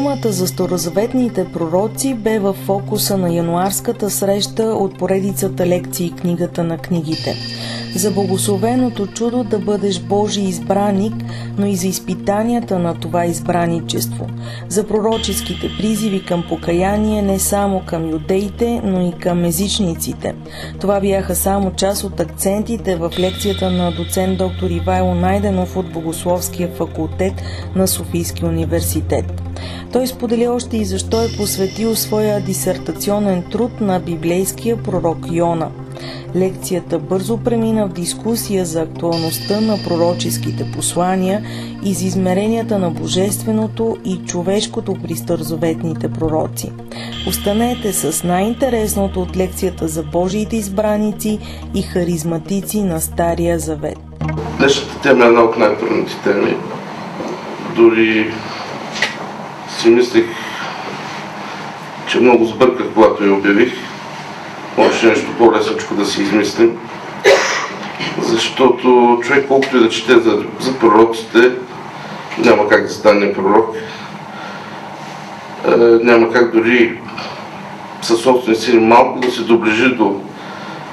Темата за старозаветните пророци бе в фокуса на януарската среща от поредицата лекции Книгата на книгите. За благословеното чудо да бъдеш Божий избраник, но и за изпитанията на това избраничество. За пророческите призиви към покаяние не само към юдеите, но и към езичниците. Това бяха само част от акцентите в лекцията на доцент доктор Ивайло Найденов от Богословския факултет на Софийския университет. Той сподели още и защо е посветил своя дисертационен труд на библейския пророк Йона. Лекцията бързо премина в дискусия за актуалността на пророческите послания и за измеренията на божественото и човешкото при старозаветните пророци. Останете с най-интересното от лекцията за Божиите избраници и харизматици на Стария Завет. Днешната тема е една от най-трудните теми. Дори си мислих, че много сбърках, когато я обявих. Може нещо по-лесочко да си измислим. Защото човек колкото и да чете за, за пророците, няма как да стане пророк. Е, няма как дори със собствени сили малко да се доближи до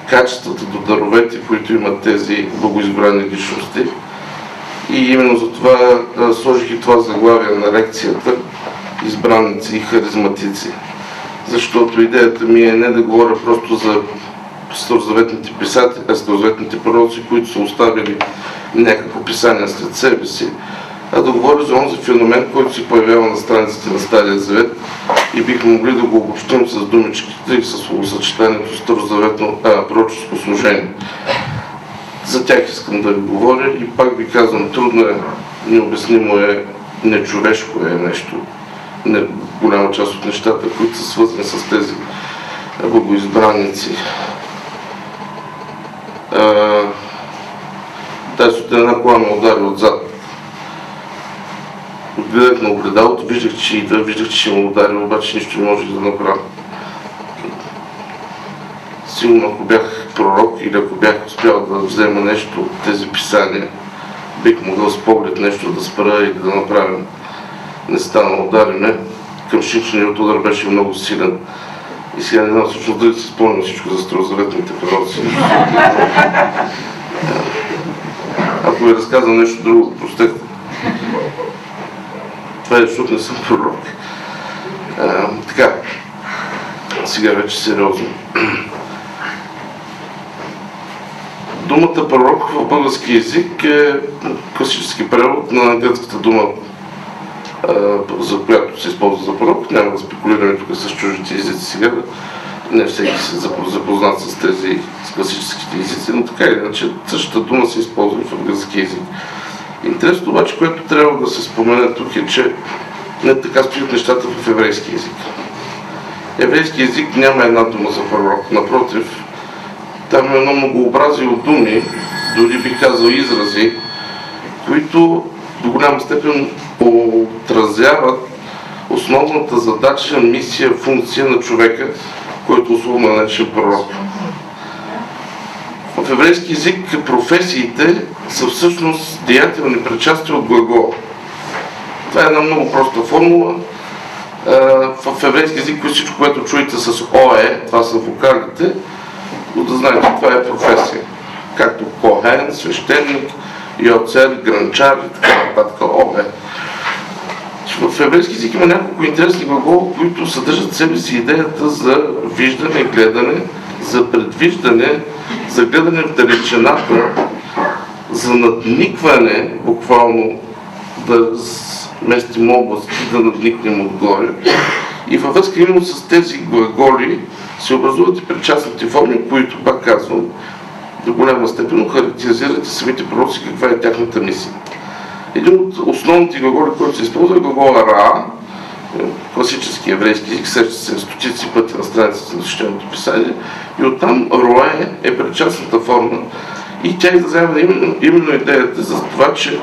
качествата, до даровете, които имат тези богоизбрани личности. И именно за това сложих и това заглавие на лекцията избранници и харизматици. Защото идеята ми е не да говоря просто за старозаветните писатели, а старозаветните пророци, които са оставили някакво писание след себе си, а да говоря за онзи феномен, който се появява на страниците на Стария Завет и бихме могли да го обобщим с думичките и с словосъчетанието старозаветно пророческо служение. За тях искам да ви говоря и пак ви казвам, трудно е, необяснимо е, нечовешко е нещо, не, голяма част от нещата, които са свързани с тези богоизбранници. Тази сутрин една кола ме удари отзад. Гледах на огледалото, виждах, че идва, виждах, че ме удари, обаче нищо не можех да направя. Сигурно ако бях пророк или ако бях успял да взема нещо от тези писания, бих могъл с поглед нещо да спра или да направим не стана ударене. Към шинченият удар беше много силен. И сега не знам всъщност дали си спомням всичко за старозаветните пророци. Ако ви разказвам нещо друго, простете. Това е, защото не съм пророк. А, така, сега вече сериозно. Думата пророк в български язик е класически превод на гръцката дума за която се използва за пророк. Няма да спекулираме тук с чуждите езици сега. Не всеки се запознат с тези с класическите езици, но така или иначе същата дума се използва в английски език. Интересното обаче, което трябва да се спомене тук е, че не така стоят нещата в еврейски език. Еврейски език няма една дума за пророк. Напротив, там е едно многообразие от думи, дори би казал изрази, които до голяма степен отразяват основната задача, мисия, функция на човека, който условно наречен пророк. В еврейски язик професиите са всъщност деятелни причастия от глагола. Това е една много проста формула. В еврейски язик всичко, което чуете с ОЕ, това са вокалите, но да знаете, това е професия. Както Кохен, свещеник, Йоцер, Гранчар и така нататък ОЕ. В еврейски език има няколко интересни глагола, които съдържат в себе си идеята за виждане, гледане, за предвиждане, за гледане в далечината, за надникване, буквално да местим област и да надникнем отгоре. И във връзка именно с тези глаголи се образуват и причастните форми, които, пак казвам, до голяма степен характеризират и самите пророци каква е тяхната мисия. Един от основните глаголи, който се използва е глагола Ра, класически еврейски език, среща се стотици пъти на страницата на Свещеното писание. И оттам Рое е предчастната форма. И тя изразява именно, именно идеята за това, че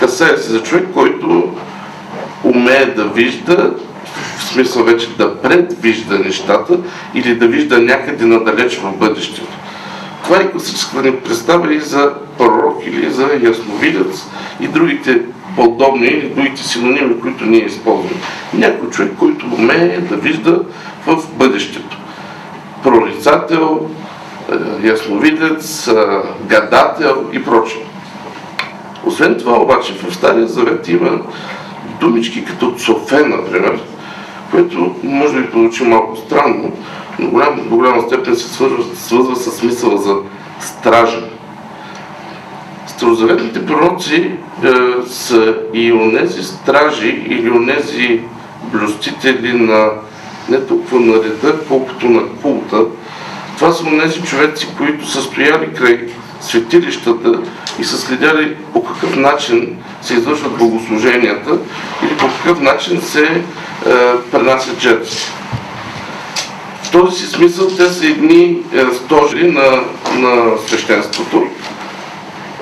касае се за човек, който умее да вижда, в смисъл вече да предвижда нещата или да вижда някъде надалеч в бъдещето. Това е класическа ни представа и за пророк или за ясновидец и другите подобни или другите синоними, които ние използваме. Някой човек, който умее да вижда в бъдещето. Прорицател, е, ясновидец, е, гадател и прочее. Освен това обаче в Стария Завет има думички като Цофе, например, което може да получи малко странно, но голям, голяма степен се свързва, свързва с смисъла за стража. Старозаветните пророци е, са и онези стражи или онези блюстители на не толкова на реда, колкото на култа. Това са онези човеци, които са стояли край светилищата и са следяли по какъв начин се извършват богослуженията или по какъв начин се е, пренасят жертви. Този си смисъл те са едни е, стожери на, на свещенството,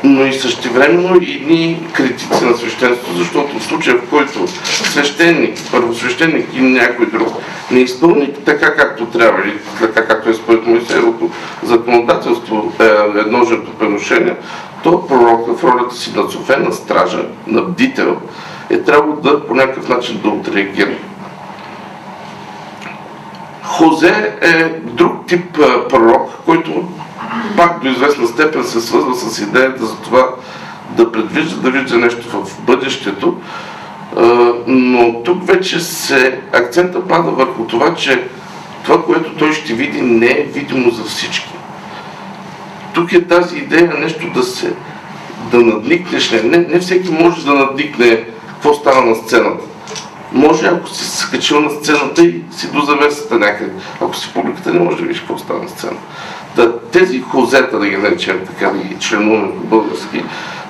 но и същевременно едни критици на свещенството, защото в случая, в който свещеник, първосвещеник и някой друг не изпълни така както трябва или така както е според Моисеевото законодателство е едно жертвоприношение, то пророка в ролята си на Софена стража, на бдител, е трябвало да по някакъв начин да отреагира. Хозе е друг тип пророк, който пак до известна степен се свързва с идеята за това да предвижда, да вижда нещо в бъдещето, но тук вече се акцента пада върху това, че това, което той ще види, не е видимо за всички. Тук е тази идея нещо да се да надникнеш. Не, не всеки може да надникне какво става на сцената. Може, ако си скачил на сцената и си до завесата някъде. Ако си публиката, не може да видиш какво става на сцената. Да, тези хозета, да ги наречем така, да ги членуваме български,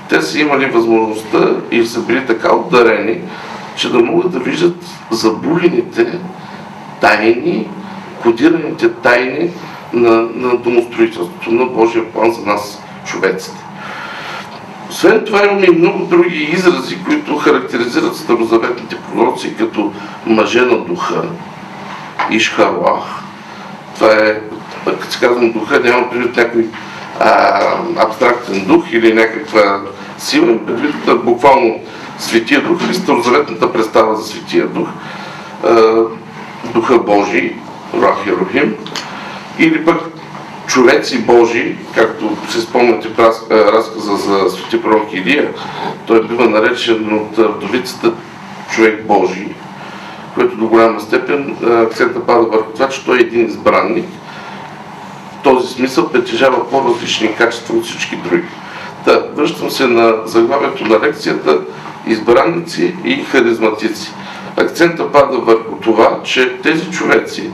те са имали възможността и са били така отдарени, че да могат да виждат забулените тайни, кодираните тайни на, на домостроителството, на Божия план за нас, човеците. Освен това имаме и много други изрази, които характеризират старозаветните пророци като мъже на духа, Ишхалах. Това е, като се казвам духа, няма предвид някой а, абстрактен дух или някаква сила, предвид буквално Светия Дух или старозаветната представа за Светия Дух, а, Духа Божий, Рах Рухим, или пък човеци Божии, както се спомняте в разказа за Свети пророк Илия, той бива наречен от вдовицата човек Божий, което до голяма степен акцента пада върху това, че той е един избранник. В този смисъл притежава по-различни качества от всички други. Да, връщам се на заглавието на лекцията избранници и харизматици. Акцента пада върху това, че тези човеци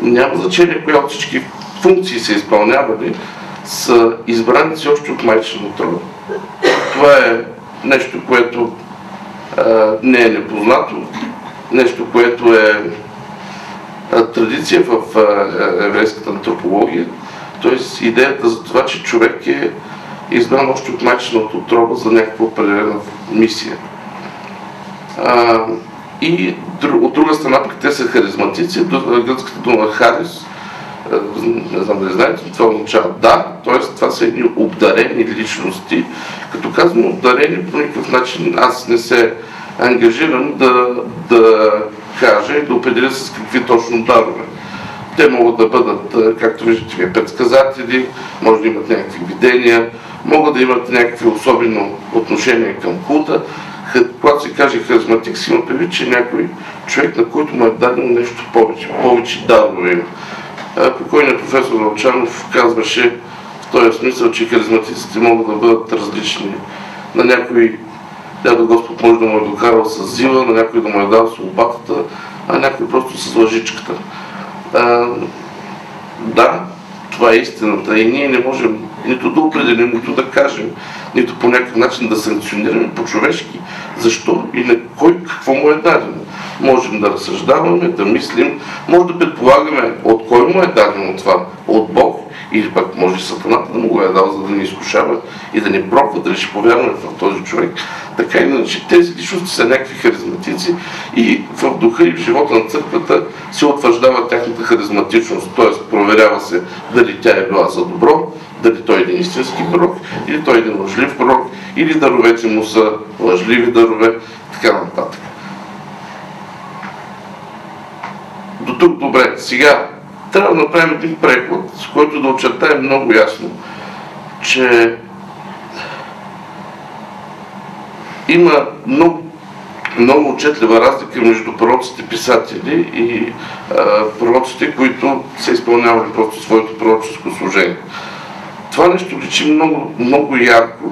няма значение коя от всички функции са изпълнявали, са избраници още от майчина отроба. Това е нещо, което а, не е непознато, нещо, което е а, традиция в еврейската антропология, т.е. идеята за това, че човек е избран още от майчината отроба за някаква определена мисия. А, и от друга страна пък те са харизматици, гръцката дума харис не знам дали знаете, това означава да, т.е. това са едни обдарени личности. Като казвам обдарени, по никакъв начин аз не се ангажирам да, да кажа и да определя с какви точно дарове. Те могат да бъдат, както виждате вие, предсказатели, може да имат някакви видения, могат да имат някакви особено отношение към култа. Когато се каже харизматик, си има предвид, че някой човек, на който му е дадено нещо повече, повече дарове има покойният професор Вълчанов казваше в този смисъл, че харизматиците могат да бъдат различни. На някой дядо Господ може да му е докарал с зила, на някой да му е дал с лопатата, а някой просто с лъжичката. А, да, това е истината и ние не можем нито да определим, нито да кажем, нито по някакъв начин да санкционираме по-човешки, защо и на кой какво му е дадено можем да разсъждаваме, да мислим, може да предполагаме от кой му е дадено това, от Бог, или пък може сатаната да му го е дал, за да ни изкушава и да ни пробва дали ще повярваме в този човек. Така иначе тези личности са някакви харизматици и в духа и в живота на църквата се утвърждава тяхната харизматичност, т.е. проверява се дали тя е била за добро дали той е един истински пророк, или той е един лъжлив пророк, или даровете му са лъжливи дарове, така нататък. До тук добре. Сега трябва да направим един преход, с който да очертаем много ясно, че има много, много отчетлива разлика между пророците писатели и а, пророците, които са изпълнявали просто своето пророческо служение. Това нещо личи много, много ярко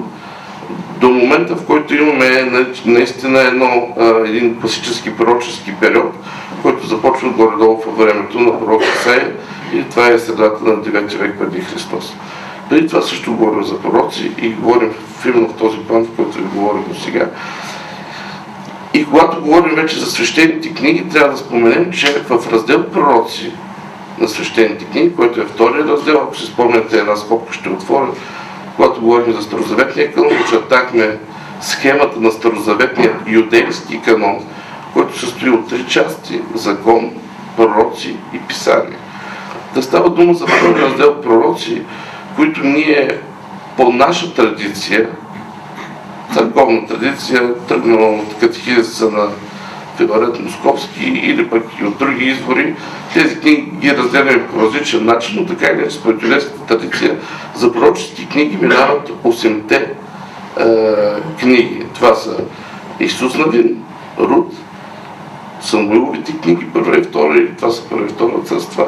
до момента, в който имаме наистина едно, един класически пророчески период, който започва горе-долу във времето на пророк Исаия и това е средата на 9 век преди Христос. Преди това също говорим за пророци и говорим именно в този план, в който ви говорим до сега. И когато говорим вече за свещените книги, трябва да споменем, че в раздел пророци на свещените книги, който е втория раздел, ако си спомняте една скобка ще отворя, когато говорим за Старозаветния канон, очертахме схемата на Старозаветния юдейски канон, който състои от три части – закон, пророци и писания. Да става дума за първи раздел пророци, които ние по наша традиция, църковна традиция, тръгнала от катехизиса на Филарет Московски или пък и от други извори, тези книги ги разделяме по различен начин, но така или според юлейската традиция за пророчески книги минават 8-те е, книги. Това са Исус Навин, Руд, Самуиловите книги, първа и втора, или това са първа и втора царства,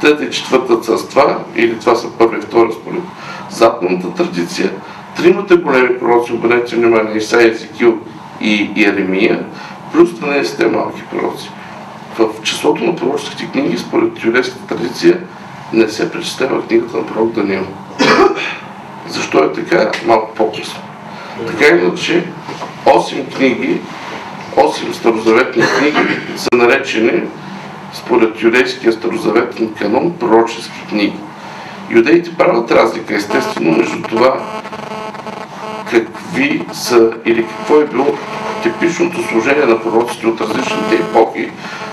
трета и четвърта царства, или това са първа и втора според западната традиция, тримата големи пророци, обърнете внимание, Исаия, Езекил и Иеремия, плюс 12 малки пророци. В числото на пророческите книги, според юрейската традиция, не се пречислява книгата на пророк Даниил. Защо е така? Малко по-късно. Така иначе, 8 книги, 8 старозаветни книги са наречени според юдейския старозаветен канон пророчески книги. Юдеите правят разлика, естествено, между това какви са или какво е било типичното служение на пророците от различните епохи.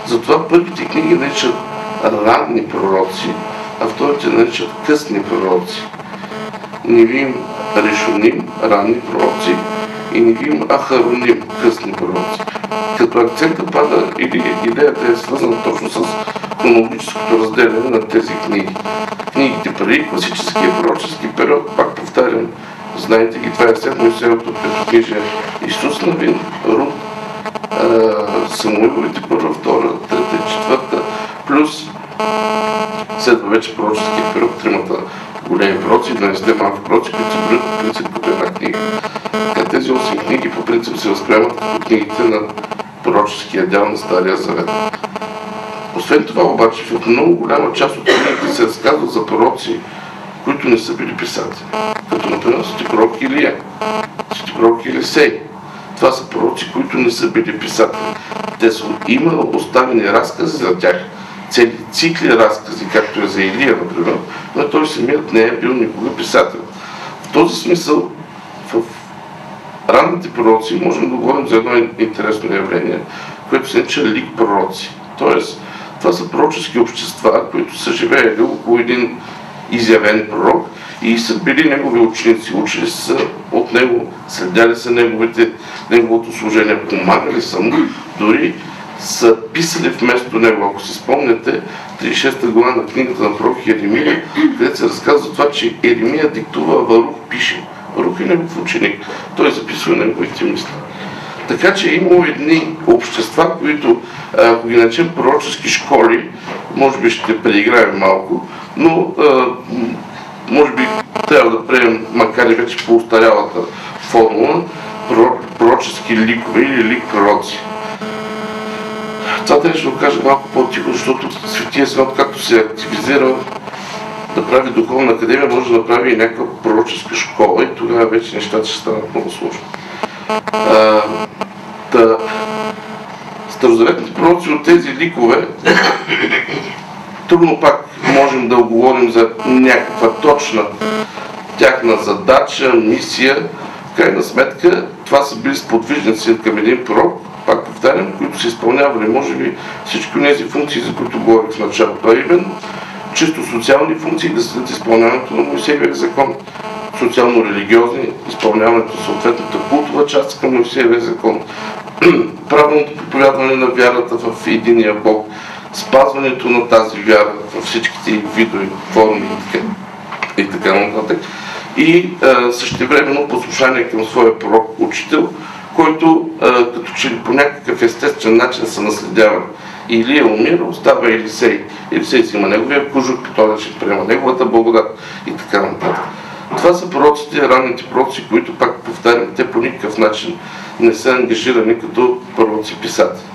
Затова първите книги наричат ранни пророци, а вторите наричат късни пророци. Невим Решоним, ранни пророци, и Невим Ахароним, късни пророци. Като акцента пада или идеята е свързана точно с хронологическото разделяне на тези книги. Книгите преди класическия пророчески период, пак повтарям, знаете ги, това е седмо и седмото петокнижие Исус Навин, Руд, Самуиловите първа, втора, трета и четвърта, плюс следва вече пророческия период, тримата големи пророци, 12 малки пророци, които се броят по принцип като една книга. Така тези 8 книги по принцип се възприемат като книгите на пророческия дял на Стария Завет. Освен това обаче, в много голяма част от книгите се разказва за пророци, които не са били писатели. Като например Свети пророк Илия, Свети пророк Елисей. Това са пророци, които не са били писатели. Те са имали оставени разкази за тях, цели цикли разкази, както е за Илия, например, но той самият не е бил никога писател. В този смисъл, в ранните пророци можем да говорим за едно интересно явление, което се нарича лик пророци. Тоест, това са пророчески общества, които са живеели около един изявен пророк и са били негови ученици, учили са от него, следяли са неговите, неговото служение, помагали са му, дори са писали вместо него. Ако си спомняте, 36-та глава на книгата на пророк Еремия, където се разказва това, че Еремия диктува, а Варух пише. Варух е негов ученик. Той записва неговите мисли. Така че е имало едни общества, които, ако ги начем пророчески школи, може би ще преиграем малко, но а, може би трябва да приемем, макар и вече по устарялата формула, пророчески ликове или лик пророци. Това трябва да го кажа малко по-тихо, защото Светия Синод, както се активизира да прави духовна академия, може да направи и някаква пророческа школа и тогава вече нещата ще станат много сложни. Да, старозаветните пророци от тези ликове трудно пак можем да говорим за някаква точна тяхна задача, мисия. В крайна сметка това са били сподвижници към един пророк, пак повтарям, които са изпълнявали, може би, всички тези функции, за които говорих в началото, а именно чисто социални функции да следят изпълняването на Моисеевия закон, социално-религиозни, изпълняването на съответната култова част към Моисеевия закон, правилното проповядване на вярата в единия Бог, спазването на тази вяра във всичките видове, форми и така, и така нататък. И същевременно послушание към своя пророк, учител, който а, като че ли по някакъв естествен начин се наследява. Илия умира, остава Елисей. Елисей си има неговия кожух, той ще приема неговата благодат и така нататък. Това са пророците, ранните пророци, които, пак повтарям, те по никакъв начин не са ангажирани като пророци писатели.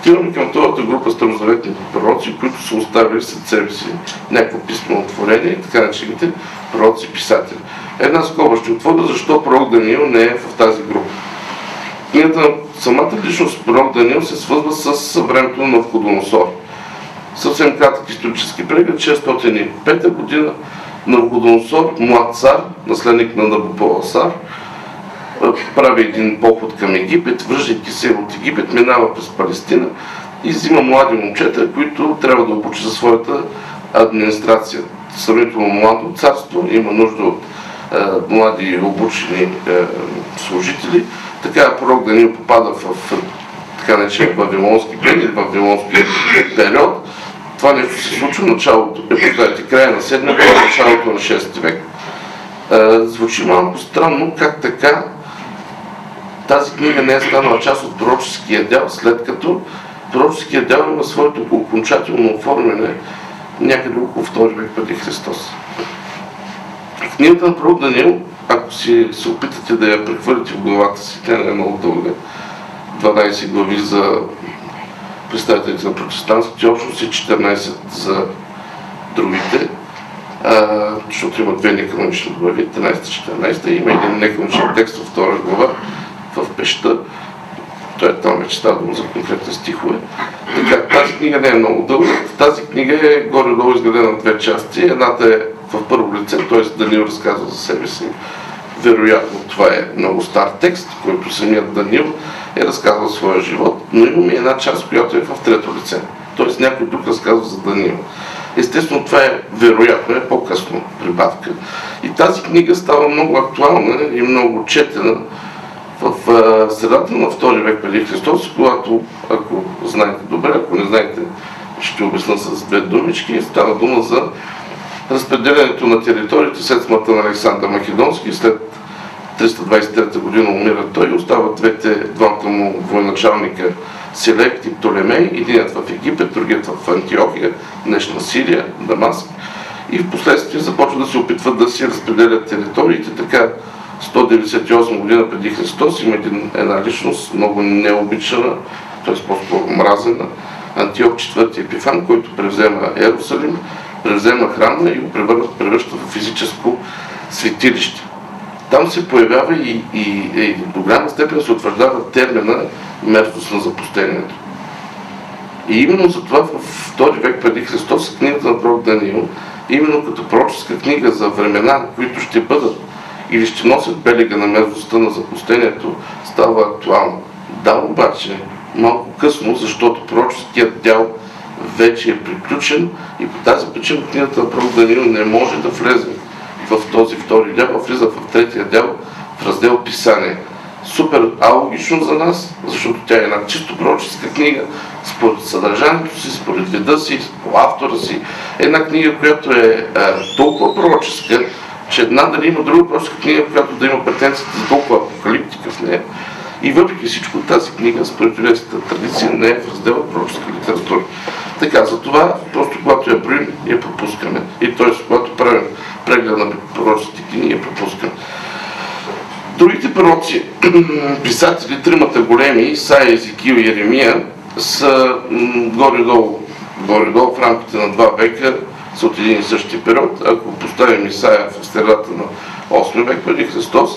Отиваме към втората група старозаветни пророци, които са оставили след себе си някакво писмено творение и така начините пророци писатели. Една скоба ще отворя защо пророк Даниил не е в тази група. Книгата на самата личност пророк Даниил се свързва с времето на Навходоносор. Съвсем кратък исторически преглед, 605 година Навходоносор, млад цар, наследник на Набополасар, прави един поход към Египет, връждайки се от Египет, минава през Палестина и взима млади момчета, които трябва да обучи за своята администрация. Сравнително младо царство има нужда от е, млади обучени е, служители. Така пророк Даниил попада в, така наречен вавилонски период, вавилонски период. Това нещо се случва в началото, е, края на 7 век, началото на 6 век. Звучи малко странно как така тази книга не е станала част от пророческия дял, след като пророческия дял има своето окончателно оформяне някъде около втори век преди Христос. Книгата на пророк Даниил, ако си се опитате да я прехвърлите в главата си, тя не е много дълга, 12 глави за представителите на протестантските общности, 14 за другите, а, защото има две неканонични глави, 13-14, има един неканоничен текст във втора глава, в пеща. Той е там вече става дума за конкретни стихове. Така, тази книга не е много дълга. Тази книга е горе-долу изградена на две части. Едната е в първо лице, т.е. Данил разказва за себе си. Вероятно това е много стар текст, който самият Данил е разказал своя живот, но имаме една част, която е в трето лице. Т.е. някой друг разказва за Данил. Естествено, това е вероятно, е по-късно прибавка. И тази книга става много актуална и много четена в средата на втори век преди Христос, когато, ако знаете добре, ако не знаете, ще обясна с две думички, става дума за разпределянето на териториите след смъртта на Александър Македонски, след 323 година умира той, остават двете, двамата му военачалника Селект и Птолемей, единият в Египет, другият в Антиохия, днешна Сирия, Дамаск. И в последствие започват да се опитват да си разпределят териториите, така 198 година преди Христос има един, една личност, много необичана, т.е. по-скоро мразена, Антиок IV Епифан, който превзема Ерусалим, превзема храма и го превръща в физическо светилище. Там се появява и, и, и до голяма степен се утвърждава термина мерзост на запустението. И именно за това в втори век преди Христос книгата на пророк Даниил, именно като пророческа книга за времена, които ще бъдат или ще носят белега на мерзостта на запустението, става актуално. Да, обаче, малко късно, защото пророческият дял вече е приключен и по тази причина книгата на Пророк Даниил не може да влезе в този втори дял, а влиза в третия дял в раздел Писание. Супер алогично за нас, защото тя е една чисто пророческа книга, според съдържанието си, според вида си, по автора си. Една книга, която е, е толкова пророческа, че една дали има друга пророческа книга, която да има претенцията за толкова апокалиптика в нея. И въпреки всичко тази книга, според еврейската традиция, не е в раздела пророческа литература. Така, за това, просто когато я броим, я пропускаме. И т.е. когато правим преглед на пророческите книги, я пропускаме. Другите пророци, писатели, тримата големи, Исаия, Езекил и Еремия, са горе-долу, горе-долу в рамките на два века са от един и същи период. Ако поставим Исаия в средата на 8 век преди Христос,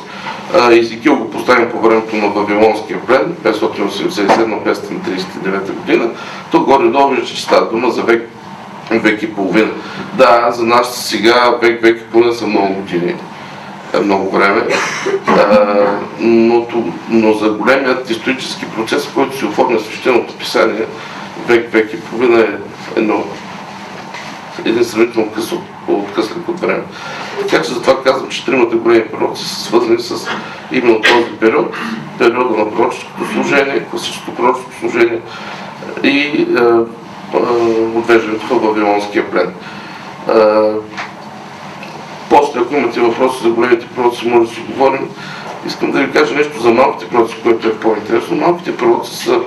Езекил го поставим по времето на Вавилонския плен, 587-539 година, то горе-долу вижда, че става дума за век, век и половина. Да, за нас сега век, век и половина са много години много време, но, но за големият исторически процес, който се оформя свещеното писание, век, век и половина е едно един сравнително къс от, откъслик от време. Така че затова казвам, че тримата големи пророци са свързани с именно този период, периода на пророческото служение, класическото пророческо служение и е, е, отвеждането в Вавилонския плен. Е, после, ако имате въпроси за големите пророци, може да си говорим. Искам да ви кажа нещо за малките пророци, което е по-интересно. Малките пророци са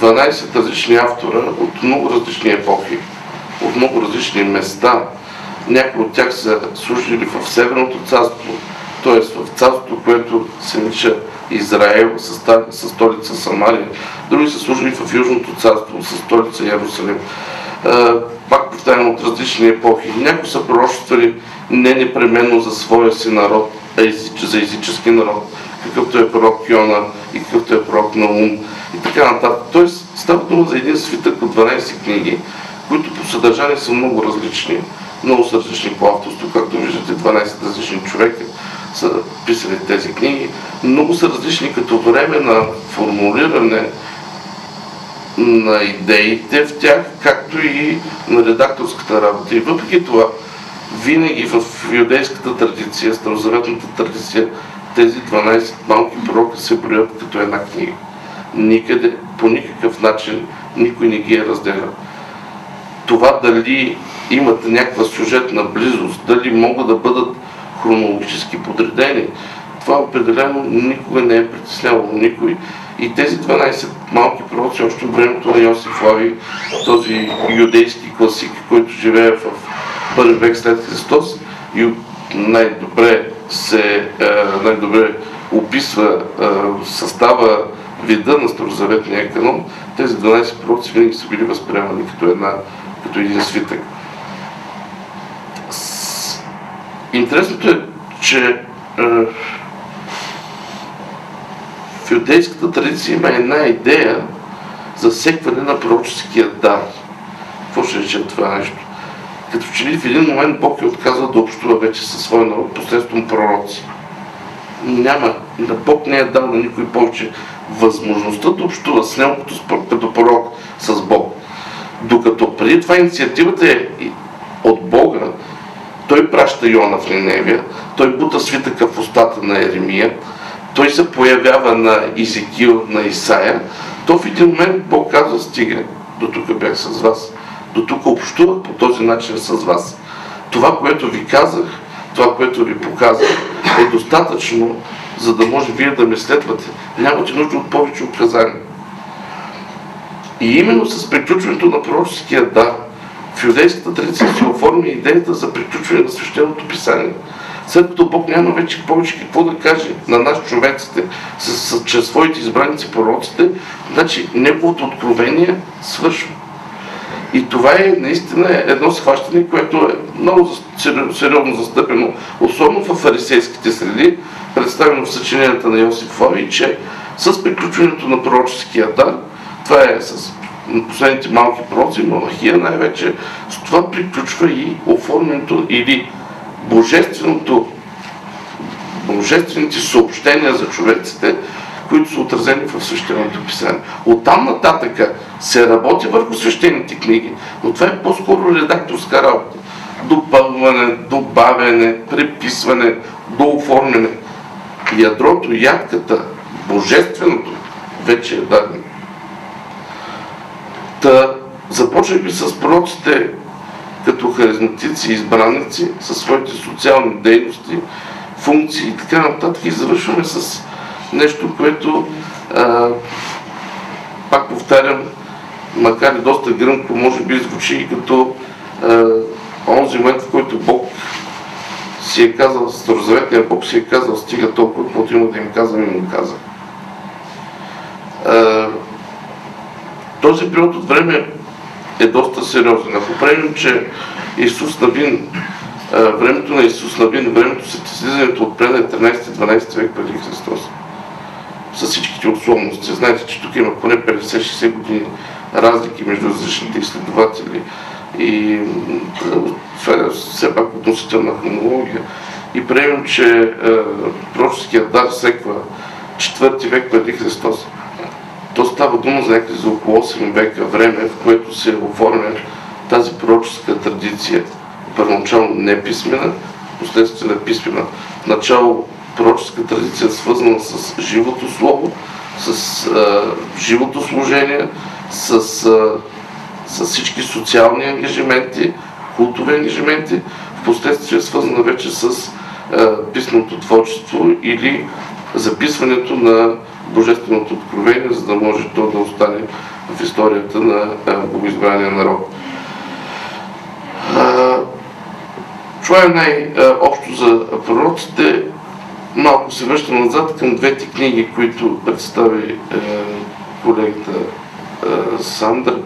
12 различни автора от много различни епохи, от много различни места. Някои от тях са служили в Северното царство, т.е. в царството, което се нарича Израел, със столица Самария. Други са служили в Южното царство, със столица Иерусалим. Пак повтарям от различни епохи. Някои са пророчествали не непременно за своя си народ, а за езически народ, какъвто е пророк Йона и какъвто е пророк Наум и така нататък. Тоест става дума за един свитък от 12 книги, които по съдържание са много различни. Много са различни по авторство, както виждате, 12 различни човека са писали тези книги. Много са различни като време на формулиране на идеите в тях, както и на редакторската работа. И въпреки това, винаги в юдейската традиция, старозаветната традиция, тези 12 малки пророка се броят като една книга. Никъде, по никакъв начин, никой не ги е разделял. Това дали имат някаква сюжетна близост, дали могат да бъдат хронологически подредени, това определено никога не е притеснявало никой. И тези 12 малки пророци, още от времето на Йосиф Лави, този юдейски класик, който живее в първи век след Христос и най-добре се е, най-добре описва е, състава вида на Старозаветния канон, тези 12 пророци винаги са били възприемани като, една, като един свитък. Интересното е, че е, в юдейската традиция има една идея за секване на пророческия дар. Какво ще речем това нещо? Като че ли в един момент Бог е отказва да общува вече със своя народ посредством пророци. Няма, да Бог не е дал на никой повече възможността да общува с него като, като пророк с Бог. Докато преди това инициативата е от Бога, той праща Йона в Ниневия, той бута свитъка в устата на Еремия, той се появява на Изекил, на Исаия, то в един момент Бог казва, стига, до тук бях с вас до тук общувах по този начин с вас. Това, което ви казах, това, което ви показах, е достатъчно, за да може вие да ме следвате. Нямате нужда от повече указания. И именно с приключването на пророческия дар, в юдейската традиция се оформи идеята за приключване на свещеното писание. След като Бог няма вече повече какво да каже на нас човеците, с, с, чрез своите избраници пророците, значи Неговото откровение свършва. И това е наистина едно схващане, което е много сериозно застъпено, особено в фарисейските среди, представено в съчиненията на Йосиф Фави, че с приключването на пророческия дар, това е с последните малки пророци, монахия най-вече, с това приключва и оформянето или божественото, божествените съобщения за човеците, които са отразени в свещеното писание. Оттам нататъка се работи върху свещените книги, но това е по-скоро редакторска работа. Допълване, добавяне, преписване, дооформяне. Ядрото, ядката, божественото вече е дадено. Та започнахме с пророците като харизматици и избраници, със своите социални дейности, функции и така нататък и завършваме с нещо, което а, пак повтарям, макар и доста гръмко, може би звучи и като а, онзи момент, в който Бог си е казал, Старозаветния Бог си е казал, стига толкова, каквото има да им казвам и му каза. А, този период от време е доста сериозен. Ако правим, че Исус Навин, времето на Исус Навин, времето след излизането от преда е 13-12 век преди Христос, с всичките условности. Знаете, че тук има поне 50-60 години разлики между различните изследователи и това е все пак относителна хронология. И приемем, че е, пророческият дар секва 4 век преди Христос. То става дума за някъде за около 8 века време, в което се оформя тази пророческа традиция, първоначално не писмена, последствие писмена. Начало пророческа традиция е свързана с живото слово, с а, живото служение, с, а, с всички социални ангажименти, култови ангажименти, в последствие свързана вече с писменото творчество или записването на Божественото откровение, за да може то да остане в историята на богоизбрания народ. Това е най-общо за пророците. Малко се връщам назад към двете книги, които представи е, колегата е, Сандър.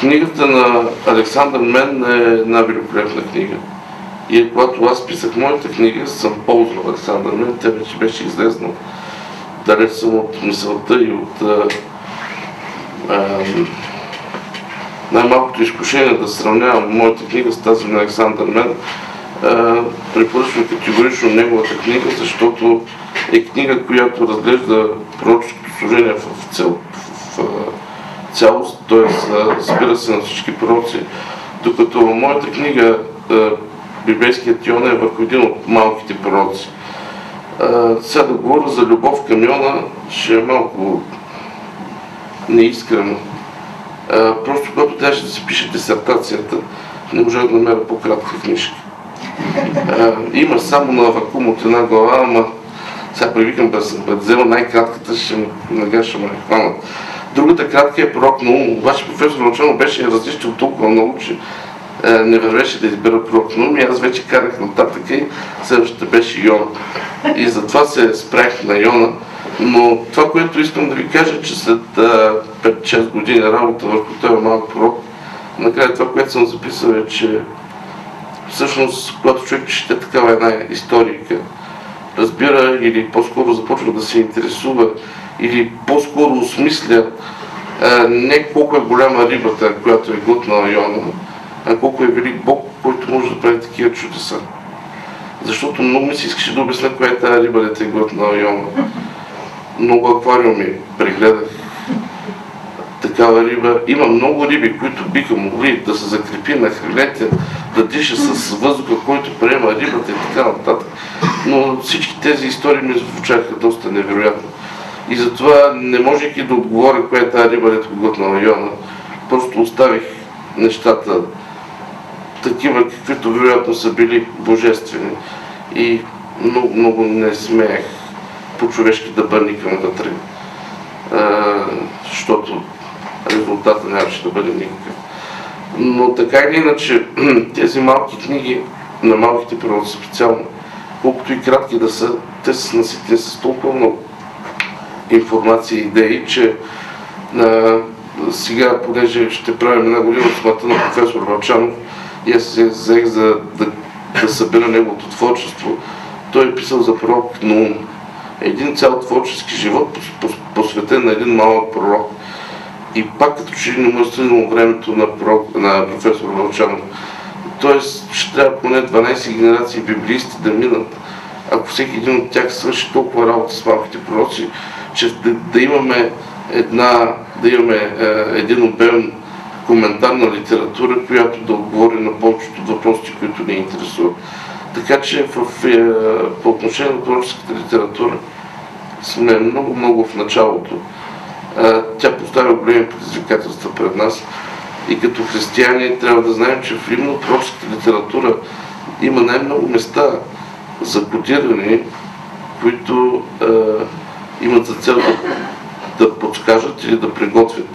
Книгата на Александър Мен е една великолепна книга. И когато аз писах моята книга, съм ползвал Александър Мен, тя вече беше излезна. Далеч съм от мисълта и от най-малкото изкушение да сравнявам моята книга с тази на Александър Мен. Препоръчвам категорично неговата книга, защото е книга, която разглежда пророческото служение в, цел, в, в цялост, т.е. спира се на всички пророци, докато моята книга библейският Йона е върху един от малките пророци. сега да говоря за любов към Йона ще е малко неискрено. просто когато трябваше да се пише дисертацията, не можах да намеря по-кратка книжка. има само на вакуум от една глава, ама сега привикам да, да взема най-кратката, ще нага ще ме хванат. Другата кратка е пророк на ум, обаче професор Начално беше различен толкова много, че не вървеше да избера ум и аз вече карах нататък и следващата беше Йона. И затова се спрях на Йона. Но това, което искам да ви кажа, че след 5-6 години работа върху този малък пророк, накрая това, което съм записал е, че всъщност, когато човек чете такава една историка, разбира или по-скоро започва да се интересува или по-скоро осмисля не колко е голяма рибата, която е глътнала Йона, колко е велик Бог, който може да прави такива чудеса. Защото много ми се искаше да обясня коя е тази риба, дете глътнала Йона много аквариуми прегледах такава риба. Има много риби, които биха могли да се закрепи на хрилете, да диша с въздуха, който приема рибата и така нататък. Но всички тези истории ми звучаха доста невероятно. И затова, не можейки да отговоря коя е тази риба, дето глътна Йона, просто оставих нещата такива, каквито вероятно са били божествени. И много, много не смеях по-човешки да бърникаме вътре, защото резултата нямаше да бъде никакъв. Но така или иначе, тези малки книги на малките природи специално, колкото и кратки да са, те са наситени с толкова много информация и идеи, че а, сега, понеже ще правим една година от смъртта на професор Вълчанов, и аз се взех за да, да събера неговото творчество, той е писал за пророк Наум един цял творчески живот, посветен на един малък пророк. И пак като че не му е стигнало времето на, пророк, на професор Вълчанов. Тоест ще трябва поне 12 генерации библиисти да минат, ако всеки един от тях свърши толкова работа с малките пророци, че да, да имаме една, да имаме е, един обем коментарна литература, която да отговори на повечето въпроси, които ни интересуват. Така че в, е, по отношение на пророческата литература сме много-много в началото. Тя поставя големи предизвикателства пред нас и като християни трябва да знаем, че в римно-пророческата литература има най-много места за кодирани, които е, имат за цел да, да подскажат или да приготвят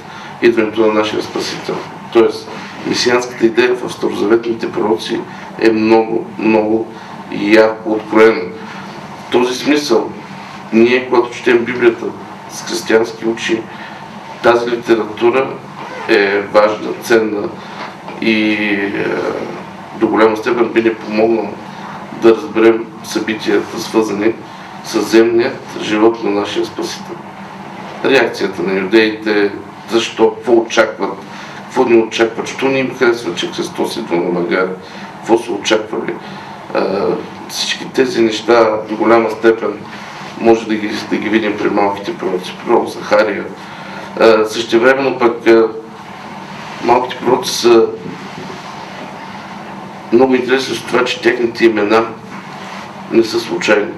идването на нашия Спасител. Тоест, месианската идея в старозаветните пророци е много, много ярко откроена. В този смисъл, ние, когато четем Библията с християнски очи, тази литература е важна, ценна и е, до голяма степен би ни помогнал да разберем събитията, свързани с земният живот на нашия Спасител. Реакцията на юдеите, защо, какво очакват, какво ни очакват, що ни им харесва, че Христос идва на Магар, какво са очаквали. всички тези неща до голяма степен може да ги, да ги видим при малките пророци, пророк Захария. Същевременно пък малките пророци са много интересни с това, че техните имена не са случайни.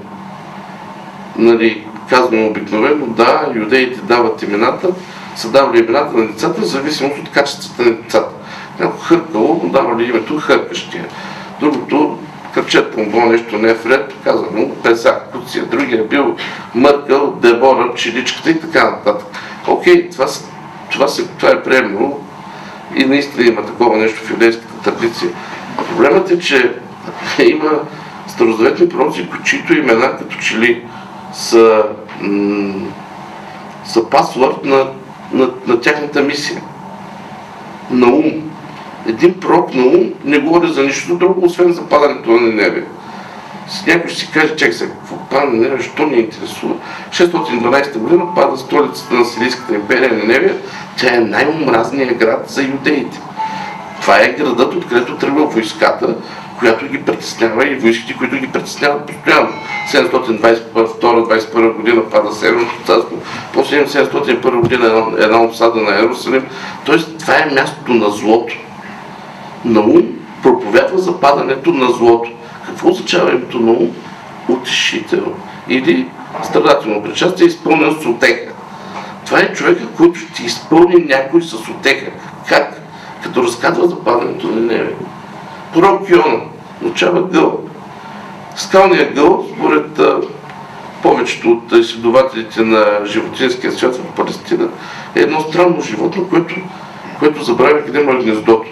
Нали, казваме обикновено, да, юдеите дават имената, са давали имената на децата в зависимост от качествата на децата. Някой хъркало, но давали името хъркащия. Другото, кръчето му било нещо не е вред, казва му Песах, Куция, другия е бил мъркал, Дебора, пчеличката и така нататък. Окей, това, това, се, това е приемливо и наистина има такова нещо в юдейската традиция. Проблемът е, че има старозаветни пророци, чието имена като че ли са, са пасворд на, на, на тяхната мисия. На ум. Един пророк на ум не говори за нищо друго, освен за падането на. С някой ще си каже, чек се, какво пада на Ниневия, що ни интересува? 612 година пада столицата на Сирийската империя на Ниневия, тя е най-омразният град за юдеите. Това е градът, откъдето тръгва войската, която ги притеснява и войските, които ги притесняват постоянно. 722-21 година пада Северното царство, после 701 година една, една обсада на Иерусалим. Тоест това е мястото на злото. Наум проповядва за падането на злото. Какво означава името Наум? Утешител. Или страдателно причастие, изпълнен с отеха. Това е човека, който ще изпълни някой с отеха. Как? Като разказва за падането на небе. Пророк Йона научава гъл. Скалният гъл, според повечето от изследователите на животинския свят в Палестина, е едно странно животно, което, което забравя къде му е гнездото.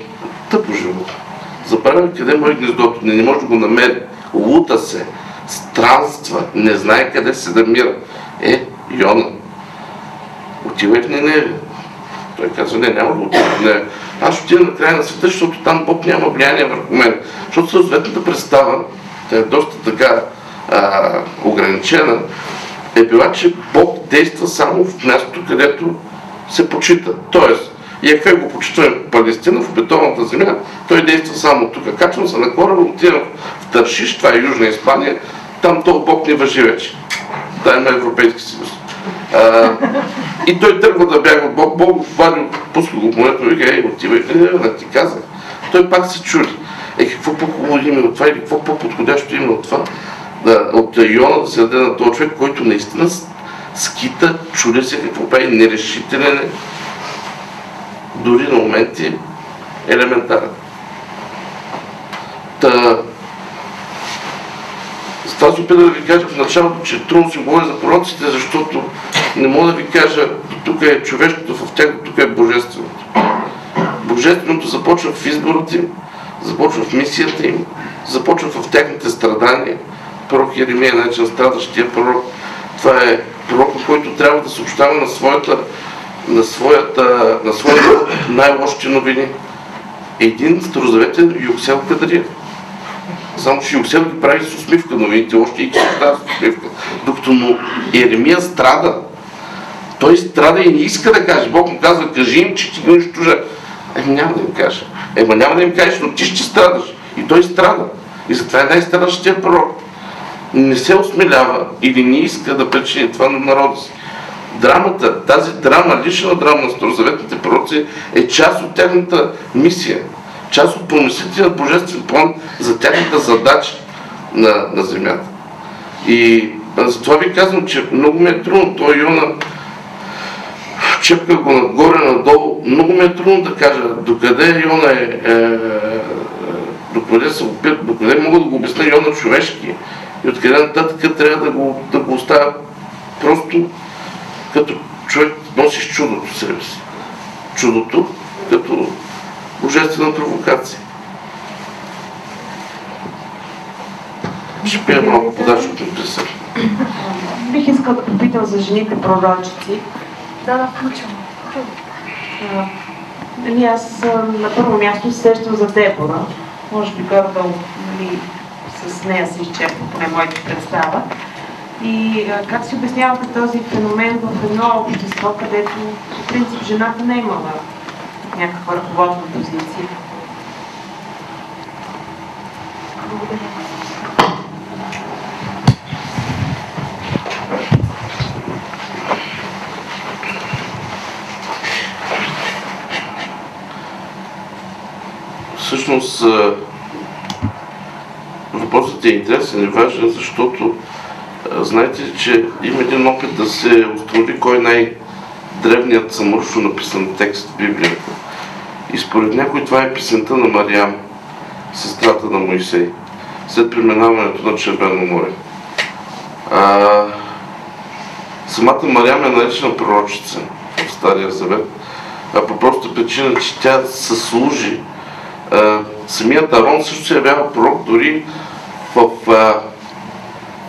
Тъпо животно. Забравя къде му е гнездото. Не, не може да го намери. Лута се, странства, не знае къде се намира. Е, Йона. Отивай в Ниневия. Той казва, не, няма да отида в Ниневия аз отида на края на света, защото там Бог няма влияние върху мен. Защото съответната представа, тя е доста така а, ограничена, е била, че Бог действа само в мястото, където се почита. Тоест, Яхве го почитаме в Палестина, в обетованата земя, той действа само тук. Качвам се на кораба, отивам в Тършиш, това е Южна Испания, там този Бог не въжи вече. Да, има Европейски съюз. А, и той тръгва да бяга от Бог. Бог хвали, пуска го в морето и вика, ей, отивай, не, ти казах. Той пак се чуди. Е, какво по-хубаво има от това или какво по-подходящо има от това? Да, от Йона да се даде на този човек, който наистина скита, чуди се какво прави, нерешителен е, дори на моменти елементарен. Та, се опитах да ви кажа в началото, че трудно се говори за пророците, защото не мога да ви кажа, тук е човешкото в тях, тук е божественото. Божественото започва в изборът им, започва в мисията им, започва в техните страдания. Пророк Еремия е наречен страдащия пророк. Това е пророк, който трябва да съобщава на своята, на своята, на своята най-лошите новини. Един старозаветен Юксел Кадрия. Само, че Юксел ги прави с усмивка, новините още и ги с усмивка. Докато но Еремия страда, той страда и не иска да каже. Бог му казва, кажи им, че ти ги унищожа. Еми няма да им кажа. Ема няма да им кажеш, но ти ще страдаш. И той страда. И затова е най-страдащия пророк. Не се осмелява или не иска да причини това на народа си. Драмата, тази драма, лична драма на старозаветните пророци е част от тяхната мисия. Част от помислителният божествен план за тяхната задача на, на земята. И затова ви казвам, че много ми е трудно. Той Йона чепка го нагоре, надолу. Много ми е трудно да кажа докъде Йона е, е докъде, се опит, докъде мога да го обясня Йона човешки и откъде нататък трябва да го, да го оставя просто като човек носиш чудото в себе си. Чудото като божествена провокация. Ще пия малко подачното присъда. Бих искал да попитам за жените пророчици. Да, да, включвам. Нали, аз на първо място се сещам за Дебора. Може би горе нали, с нея се изчерпва поне моята представа. И а, как си обяснявате този феномен в едно общество, където по принцип жената не е имала някаква ръководна позиция. Всъщност въпросът е интересен и важен, защото знаете, че има един опит да се установи кой е най-древният саморъчно написан текст в Библията. И според някой това е писента на Мариам, сестрата на Моисей, след преминаването на Червено море. А, самата Мариам е наречена пророчица в Стария Завет, а по проста причина, че тя съслужи. А, самият Арон също се явява пророк, дори в, а,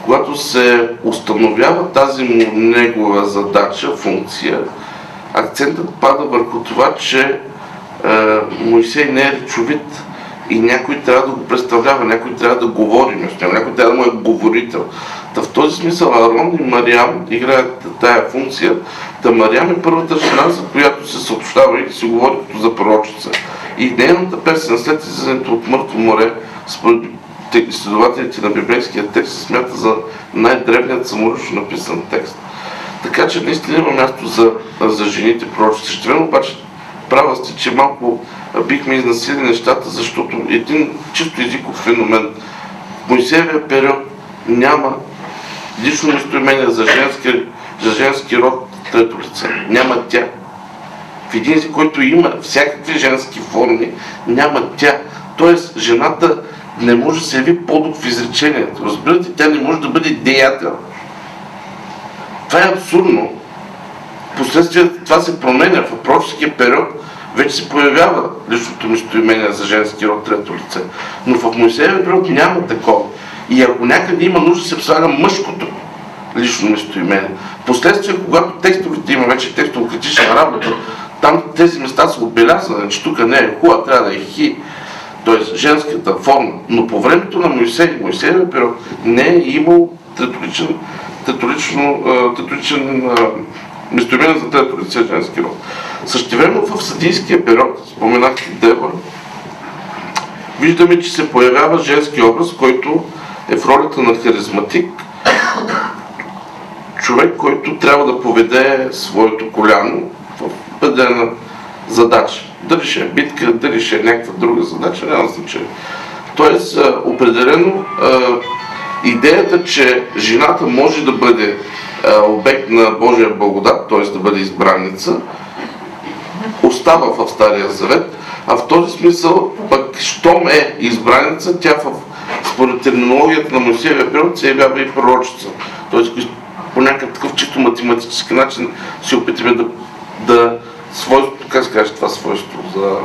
когато се установява тази му негова задача, функция, акцентът пада върху това, че Моисей не е речовит и някой трябва да го представлява, някой трябва да говори нещо, някой трябва да му е говорител. Та в този смисъл Арон и Мариам играят тая функция. Та Мариам е първата жена, за която се съобщава и се говори като за пророчица. И нейната песен след излизането от Мъртво море, според изследователите на библейския текст, се смята за най-древният саморъчно написан текст. Така че наистина има място за, за жените пророчици. Ще обаче права сте, че малко бихме изнасили нещата, защото един чисто езиков феномен в Моисеевия период няма лично местоимение за женски, за женски род трето лице. Няма тя. В един език, който има всякакви женски форми, няма тя. Тоест, жената не може да се яви подук в изречението. Разбирате, тя не може да бъде деятел. Това е абсурдно. Последствие това се променя в пророческия период вече се появява личното местоимение за женски род трето лице. Но в Моисеевия период няма такова. И ако някъде има нужда, се слага мъжкото лично местоимение. Последствие, когато текстовете има вече текстово-критична работа, там тези места са отбелязани, че тук не е хуа, трябва да е хи, т.е. женската форма. Но по времето на Моисей, Моисеевия период, не е имал теторичен, теторично, теторичен местоимение за трето лице женски род. Същевременно в съдийския период, споменахте Дева, виждаме, че се появява женски образ, който е в ролята на харизматик, човек, който трябва да поведе своето коляно в определена задача. Дали ще е битка, дали ще е някаква друга задача, няма значение. Тоест, определено идеята, че жената може да бъде обект на Божия благодат, т.е. да бъде избранница, остава в Стария Завет, а в този смисъл, пък, щом е избраница, тя в, според терминологията на Моисеевия период се явява и пророчица. Тоест, по някакъв такъв чисто математически начин се опитаме да, да свойството, как се това свойство, за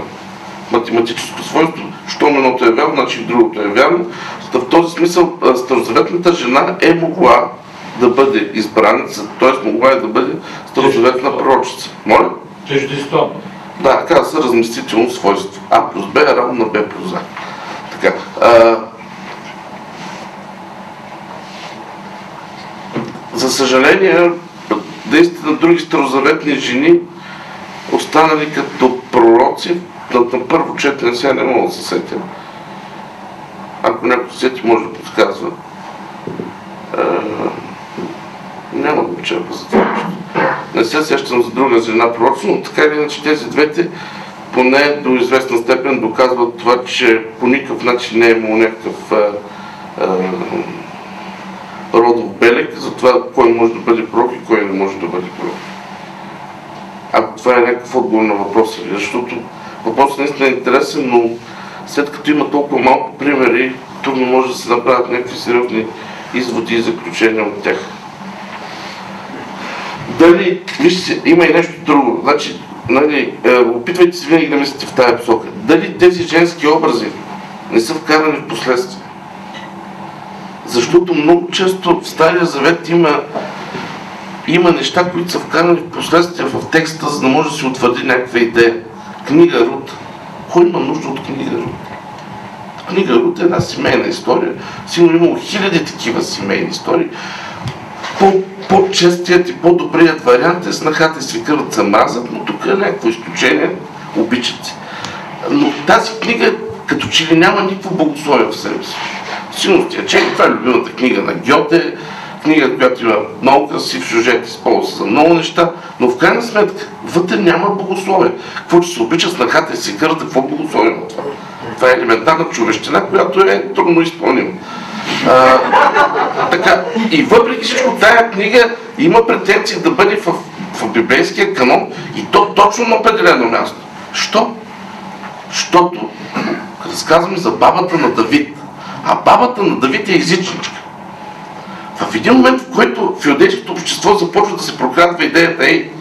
математическо свойство, щом едното е вярно, значи другото е вярно. В този смисъл старозаветната жена е могла да бъде избраница, т.е. могла е да бъде старозаветна пророчица. Моля? Теждество. Да, казва се разместително свойство. А плюс Б е равно на Б плюс А. Така. А, за съжаление, наистина други старозаветни жени, останали като пророци, на, на първо четене сега не мога да се сетя. Ако някой се сети, може да подсказва. А, няма да очаква за това нещо. Не се сещам за друга жена пророца, но така или иначе тези двете поне до известна степен доказват това, че по никакъв начин не е имало някакъв а, а, родов белег за това кой може да бъде пророк и кой не може да бъде пророк. Ако това е някакъв отговор на въпроса защото въпросът наистина е интересен, но след като има толкова малко примери, трудно може да се направят някакви сериозни изводи и заключения от тях. Дали, вижте, има и нещо друго. Значи, нали, е, опитвайте се винаги да мислите в тази посока. Дали тези женски образи не са вкарани в последствие? Защото много често в Стария Завет има, има неща, които са вкарани в последствие в текста, за да може да се утвърди някаква идея. Книга Рут. Кой има нужда от книга Рут? Книга Рут е една семейна история. Сигурно имало хиляди такива семейни истории. По, по-честият и по-добрият вариант е снахата и свикърът се мразят, но тук е някакво изключение, обичат се. Но тази книга като че ли няма никакво богословие в себе си. Силно тя чели, това е любимата книга на Гьоте, книга, която има много красив сюжет, използва за много неща, но в крайна сметка вътре няма богословие. Какво че се обича снахата и свикърата, какво богословие на това? Това е елементарна човещина, която е трудно изпълнима. А, така, и въпреки всичко тая книга има претенции да бъде в, в библейския канон и то точно на определено място. Що? Защото разказваме за бабата на Давид. А бабата на Давид е езичничка. В един момент, в който в иудейското общество започва да се прокрадва идеята, ей,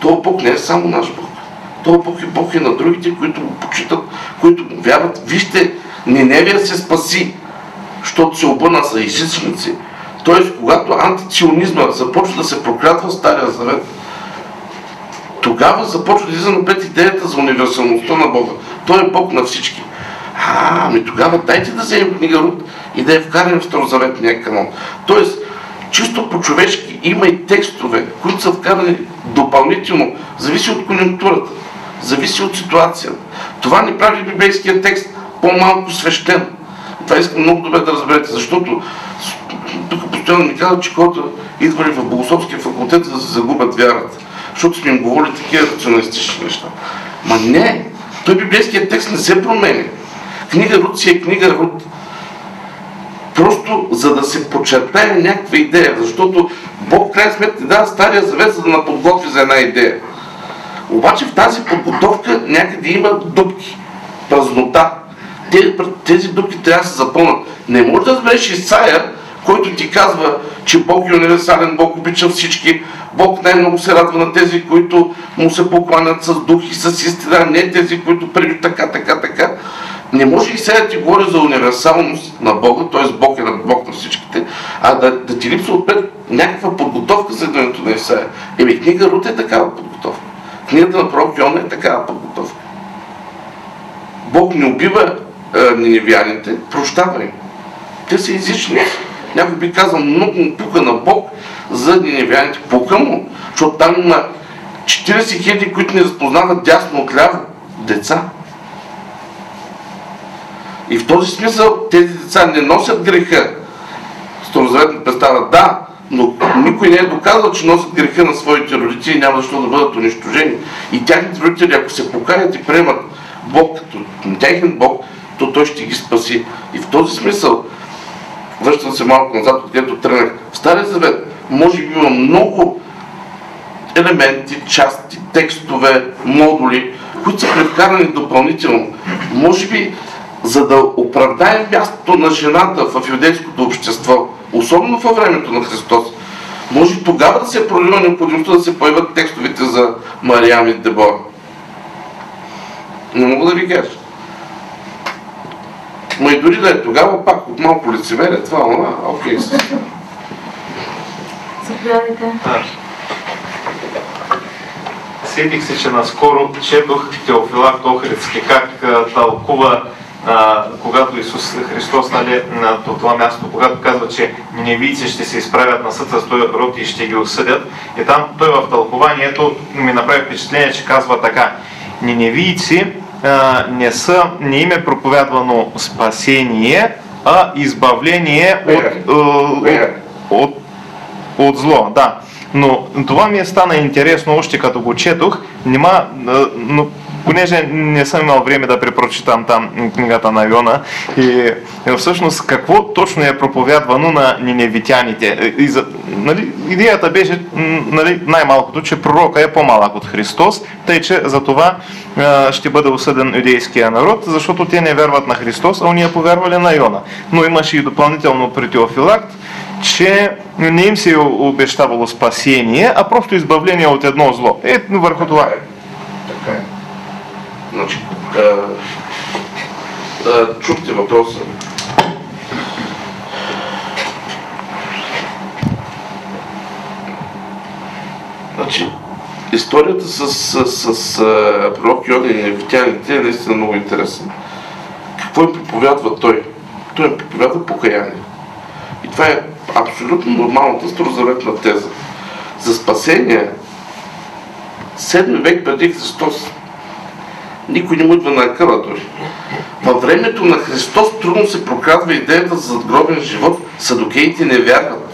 този Бог не е само наш Бог. Този Бог е Бог и на другите, които го почитат, които му вярват. Вижте, Ниневия се спаси, защото се обърна за езичници. Тоест, когато антиционизма започва да се прокрадва в Стария Завет, тогава започва да излиза напред идеята за универсалността на Бога. Той е Бог на всички. А, ами тогава дайте да вземем книга Рут и да я вкараме в Старозаветния канон. Тоест, чисто по-човешки има и текстове, които са вкарани допълнително, зависи от конъюнктурата, зависи от ситуацията. Това ни прави библейския текст по-малко свещен. Това искам много добре да разберете, защото тук постоянно ми казват, че хората идвали в Богословския факултет да се загубят вярата, защото сме им говорили такива рационалистични неща. Ма не, той библейският текст не се променя. Книга Руд си е книга Руд. Просто за да се подчертае някаква идея, защото Бог в крайна сметка дава Стария завет, за да наподготви за една идея. Обаче в тази подготовка някъде има дупки, празнота. Тези дупки трябва да се запълнат. Не може да разбереш Исаия, който ти казва, че Бог е универсален, Бог обича всички, Бог най-много се радва на тези, които му се покланят с дух и с истина, не тези, които преди така, така, така. Не може и сега да ти говори за универсалност на Бога, т.е. Бог е на Бог на всичките, а да, да ти липсва отпред някаква подготовка за идването на Исаия. Еми, книга Рут е такава подготовка. Книгата на пророк Йона е такава подготовка. Бог не убива е, ниневяните, прощава им. Те са езични. Някой би казал, много му пука на Бог за ниневяните. Пука му, защото там има 40 хиляди, които не разпознават дясно от ляво. Деца. И в този смисъл тези деца не носят греха. Старозаветна представа, да, но никой не е доказал, че носят греха на своите родители и няма защо да бъдат унищожени. И тяхните родители, ако се покаят и приемат Бог като техен Бог, то той ще ги спаси. И в този смисъл, връщам се малко назад, откъдето тръгнах, в Стария Завет може би има много елементи, части, текстове, модули, които са превкарани допълнително. Може би за да оправдаем мястото на жената в юдейското общество, особено във времето на Христос, може тогава да се пролива необходимостта да се появят текстовете за Мариам и Дебора. Не мога да ви кажа. Но и дори да е тогава, пак от малко лицемерие, това, ама, окей. Заповядайте. Сетих се, че наскоро четох Теофилак Охридски как тълкува а, когато Исус Христос нали, на това място, когато казва, че невийци ще се изправят на съд с този род и ще ги осъдят. И там той в тълкованието ми направи впечатление, че казва така. Ниневийци а, не са, не им е проповядвано спасение, а избавление от, от, от, от зло. Да. Но това ми е стана интересно още като го четох, нема, но понеже не съм имал време да препрочитам там книгата на Йона и всъщност какво точно е проповядвано на ниневитяните. И за, нали, идеята беше нали, най-малкото, че пророка е по-малък от Христос, тъй че за това ще бъде осъден юдейския народ, защото те не вярват на Христос, а уния повярвали на Йона. Но имаше и допълнително при че не им се е обещавало спасение, а просто избавление от едно зло. Е, върху това. Така е. Значи, а, а, чухте въпроса. Значи, историята с, с, с, с пророк Йода и невитяните е наистина много интересна. Какво им проповядва той? Той им проповядва покаяние. И това е абсолютно нормалната старозаветна теза. За спасение 7 век преди Христос никой не му идва на къла дори. Във времето на Христос трудно се прокрадва идеята за задгробен живот. Садокеите не вярват.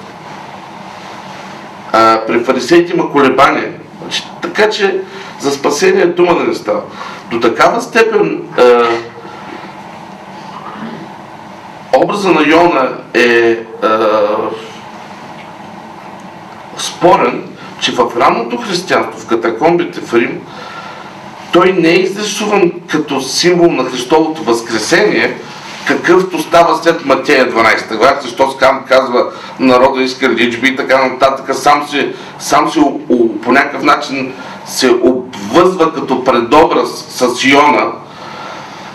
А, при фарисеите има колебания. Значи, така че за спасение дума да не става. До такава степен а, образа на Йона е спорен, че в ранното християнство, в катакомбите в Рим, той не е изрисуван като символ на Христовото възкресение, какъвто става след Матея 12 глава. Христос кам казва народа иска речби и така нататък. Сам се, сам се по някакъв начин се обвъзва като предобраз с Йона.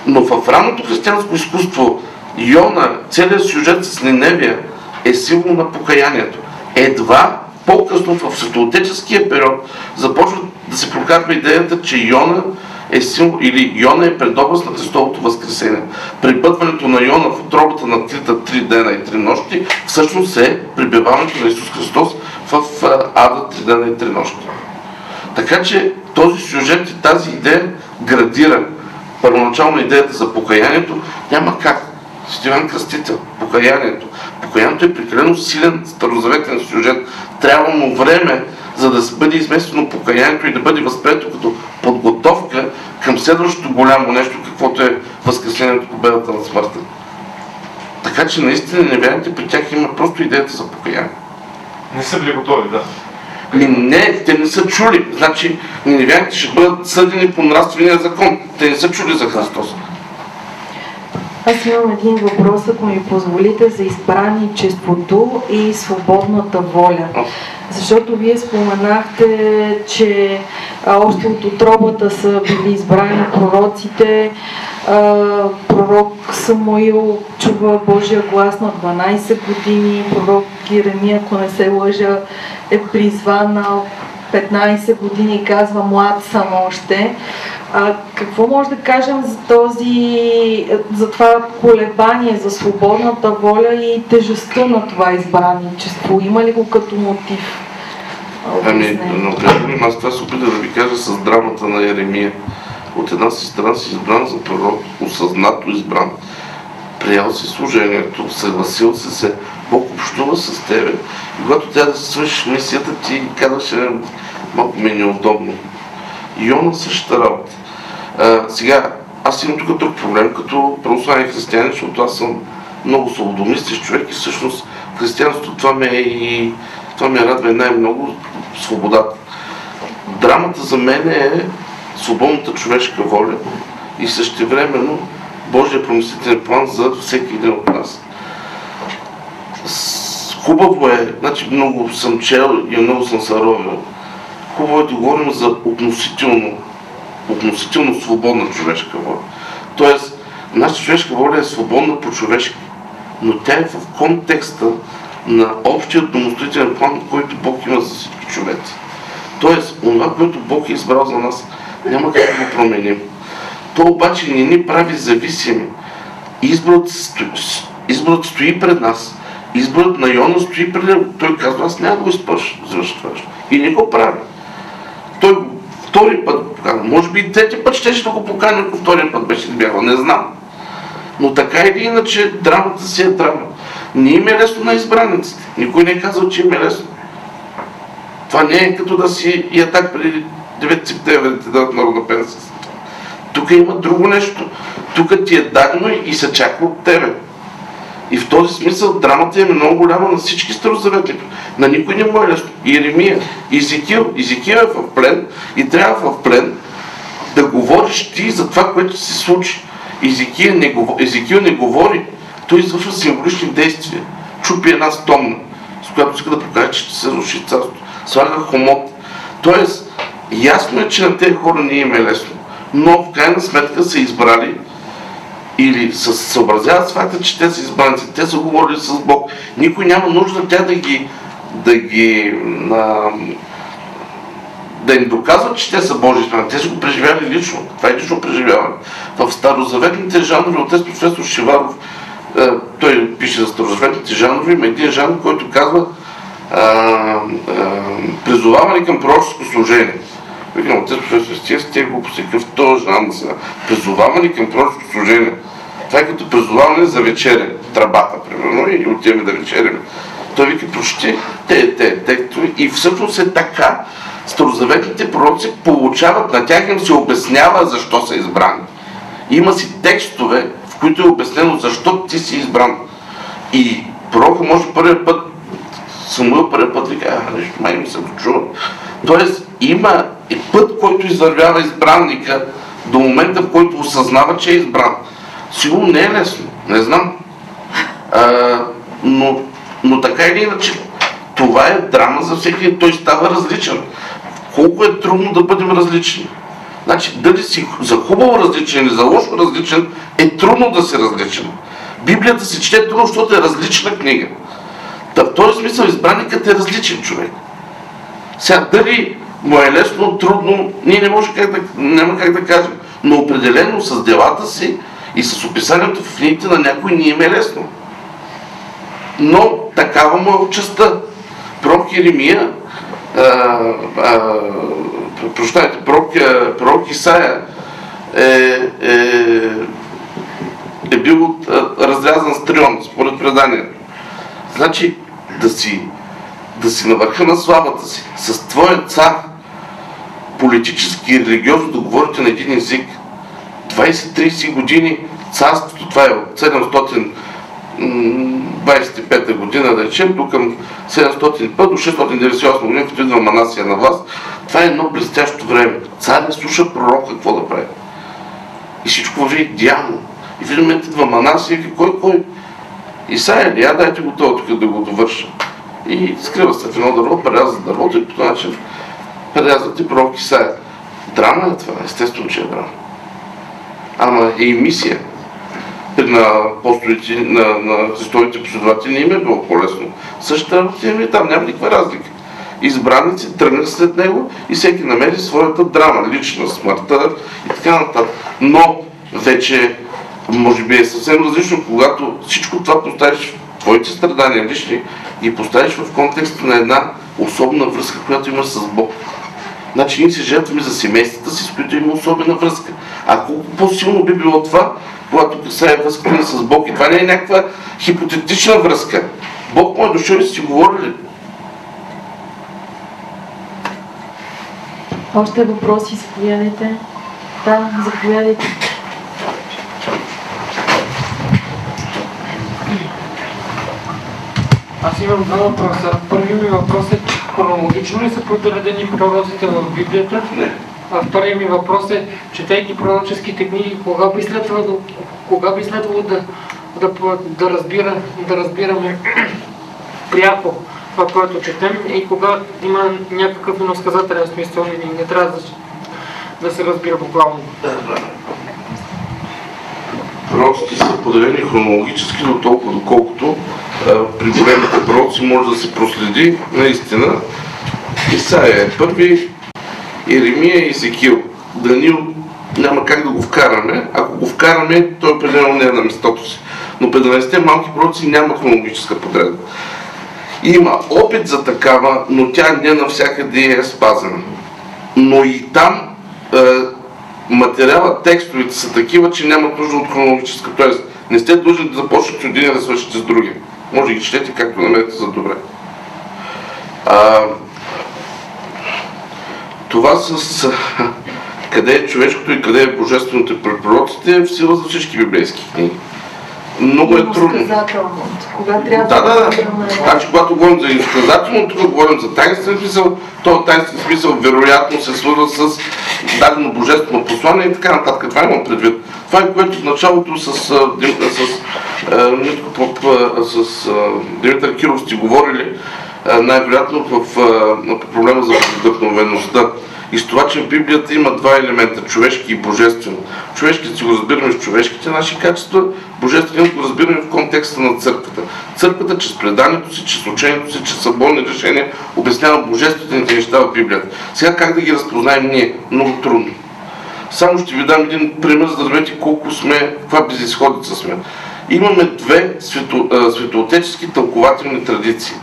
Но в ранното християнско изкуство Йона, целият сюжет с Ниневия е символ на покаянието. Едва по-късно в светоотеческия период започва да се прокарва идеята, че Йона е символ, или Йона е предобраз на Христовото възкресение. Припътването на Йона в отробата на трите три дена и три нощи всъщност е прибиваването на Исус Христос в ада три дена и три нощи. Така че този сюжет и тази идея градира първоначално идеята за покаянието, няма как. Стивен Кръстител, покаянието. Покаянието е прекалено силен старозаветен сюжет. Трябва му време, за да бъде изместено покаянието и да бъде възприето като подготовка към следващото голямо нещо, каквото е възкреснението, победата на смъртта. Така че наистина невярните при тях има просто идеята за покаяние. Не са били готови, да. Ми не, те не са чули. Значи, невярните ще бъдат съдени по нравствения закон. Те не са чули за Христос. Аз имам един въпрос, ако ми позволите, за избраничеството и свободната воля. Защото вие споменахте, че още от отробата са били избрани пророците. Пророк Самуил чува Божия глас на 12 години. Пророк Иеремия, ако не се лъжа, е призван на 15 години, казва млад съм още. А, какво може да кажем за този, за това колебание, за свободната воля и тежестта на това избранничество? Има ли го като мотив? Ами, например, аз това се опитам да ви кажа с драмата на Еремия. От една си страна си избран за пророк, осъзнато избран. Приял си служението, съгласил се се, Бог общува с тебе. И когато тя да свършиш мисията, ти казваше малко ми е неудобно. И Йона същата работа. Сега, аз имам тук друг проблем, като православен християнин, защото аз съм много свободомислещ човек и всъщност християнството това ме е и това ме радва най-много свободата. Драмата за мен е свободната човешка воля и същевременно Божия промислителен план за всеки един от нас. Хубаво е, значи много съм чел и много съм се ровил. Хубаво е да говорим за относително, относително свободна човешка воля. Тоест, нашата човешка воля е свободна по човешки, но тя е в контекста на общия домостроителен план, който Бог има за всички човеци. Тоест, това, което Бог е избрал за нас, няма как да го променим. То обаче не ни прави зависими. Изборът стои, изборът стои пред нас. Изборът на Йона стои пред него. Той казва, аз няма да го изпърша, това. И не го прави. Той втори път покана. Може би и трети път ще, ще го покани, ако втория път беше бягал. Не знам. Но така или иначе, драмата си е драма. Не им е лесно на избраниците. Никой не е казал, че им е лесно. Това не е като да си и атак преди 9 септември да дадат народна пенсия. Тук има друго нещо. Тук ти е дадено и се чака от тебе. И в този смисъл драмата е много голяма на всички старозаветни. На никой не му е лесно. Иеремия, Изикил. Изикил е в плен и трябва в плен да говориш ти за това, което се случи. Изикил не, Изикил не говори. Той извършва символични действия. Чупи една стомна, с която иска да покаже, че ще се руши царството. Слага хомот. Тоест, ясно е, че на тези хора не им е лесно. Но в крайна сметка са избрали или се съобразяват с факта, че те са избраници, те са говорили с Бог. Никой няма нужда тя да ги, да ги а, да им доказват, че те са Божи страна. Те са го преживяли лично. Това е лично преживяване. В старозаветните жанрове, отец професор Шиваров, е, той пише за старозаветните жанрове, има един жанр, който казва а, а, призоваване към пророческо служение. Викам, отец стига с тези глупости, какъв този жанр сега. Призоваване към пророческо служение. Това е като призоваване за вечеря, трабата, примерно, и отиваме да вечеряме. Той вика, прочете те, те, текстове и всъщност е така, старозаветните пророци получават, на тях им се обяснява защо са избрани. Има си текстове, в които е обяснено защо ти си избран. И пророка може първият път, Самуил първият път вика, а, нещо май ми се чува. Тоест има и път, който извървява избранника до момента, в който осъзнава, че е избран. Сигурно не е лесно, не знам. А, но, но така или иначе, това е драма за всеки, той става различен. Колко е трудно да бъдем различни. Значи, дали си за хубаво различен или за лошо различен, е трудно да си различен. Библията се чете трудно, защото е различна книга. Та в този смисъл избранникът е различен човек. Сега, дали му е лесно, трудно, ние не може как да, няма как да кажем. Но определено с делата си и с описанието в книгите на някой ни им е лесно. Но такава му е участта. Пророк Еремия, прощайте, пророк, пророк Исаия е, е, е бил разрязан с трион, според преданието. Значи да си, да си на върха на славата си, с твоя цар, политически и религиозно да говорите на един език. 20-30 години царството, това е от 725 година, да речем, до към 705 до 698 година, като идва Манасия на власт, това е едно блестящо време. Царя слуша пророка какво да прави. И всичко върви идеално. И в един момент идва Манасия и кой, кой? Исаия? Я дайте го това тук да го довърша. И скрива се в едно дърво, преряза дървото и по този начин прерязват и пророк Исаия. Драма е това, естествено, че е драма. Ама е и мисия. На апостолите, на, на Христовите последователи не им е било по-лесно. Същата е там, няма никаква разлика. Избраници тръгнаха след него и всеки намери своята драма, лична, смъртта и така нататък. Но вече може би е съвсем различно, когато всичко това поставиш твоите страдания лични и поставиш в контекста на една особена връзка, която имаш с Бог. Значи ние се жертваме за семействата си, с които има особена връзка. А колко по-силно би било това, когато касае връзката с Бог. И това не е някаква хипотетична връзка. Бог му е дошъл и си говорили. Още въпроси, заповядайте. Да, заповядайте. Аз имам два въпроса. Първи ми въпрос е, хронологично ли са подредени пророците в Библията? А втория ми въпрос е, четейки пророческите книги, кога би следвало, кога би следвало да, да, да, разбира, да разбираме пряко това, което четем и кога има някакъв иносказателен смисъл и не трябва да, да се разбира буквално. Пророците са поделени хронологически до толкова, доколкото при големите пророци може да се проследи наистина. Исаия е първи, Еремия и Есекил. Данил няма как да го вкараме. Ако го вкараме, той определено не е на местото си. Но 15-те малки пророци няма хронологическа подредба. Има опит за такава, но тя не навсякъде е спазена. Но и там е, материала, текстовете са такива, че нямат нужда от хронологическа. Тоест, не сте длъжни да започнете от един да свършите с другия. Може да ги четете както намерите за добре. А, това с къде е човешкото и къде е божественото при е в сила за всички библейски книги. Много е трудно. Кога трябва Да, да, да. Значи, когато говорим за инсказателно, тук говорим за тайнствен смисъл, този тайнствен смисъл вероятно се свързва с дадено божествено послание и така нататък. Това имам предвид. Това е което в началото с, с, с, с, Димитър Киров сте говорили, най-вероятно в, в проблема за вдъхновеността. И с това, че в Библията има два елемента, човешки и божествен. Човешки си го разбираме с човешките наши качества, божествено го разбираме в контекста на църквата. Църквата, чрез преданието си, чрез учението си, чрез съборни решения, обяснява божествените неща в Библията. Сега как да ги разпознаем ние? Много трудно. Само ще ви дам един пример, за да видите колко сме, каква безисходица сме. Имаме две свето, светоотечески тълкователни традиции.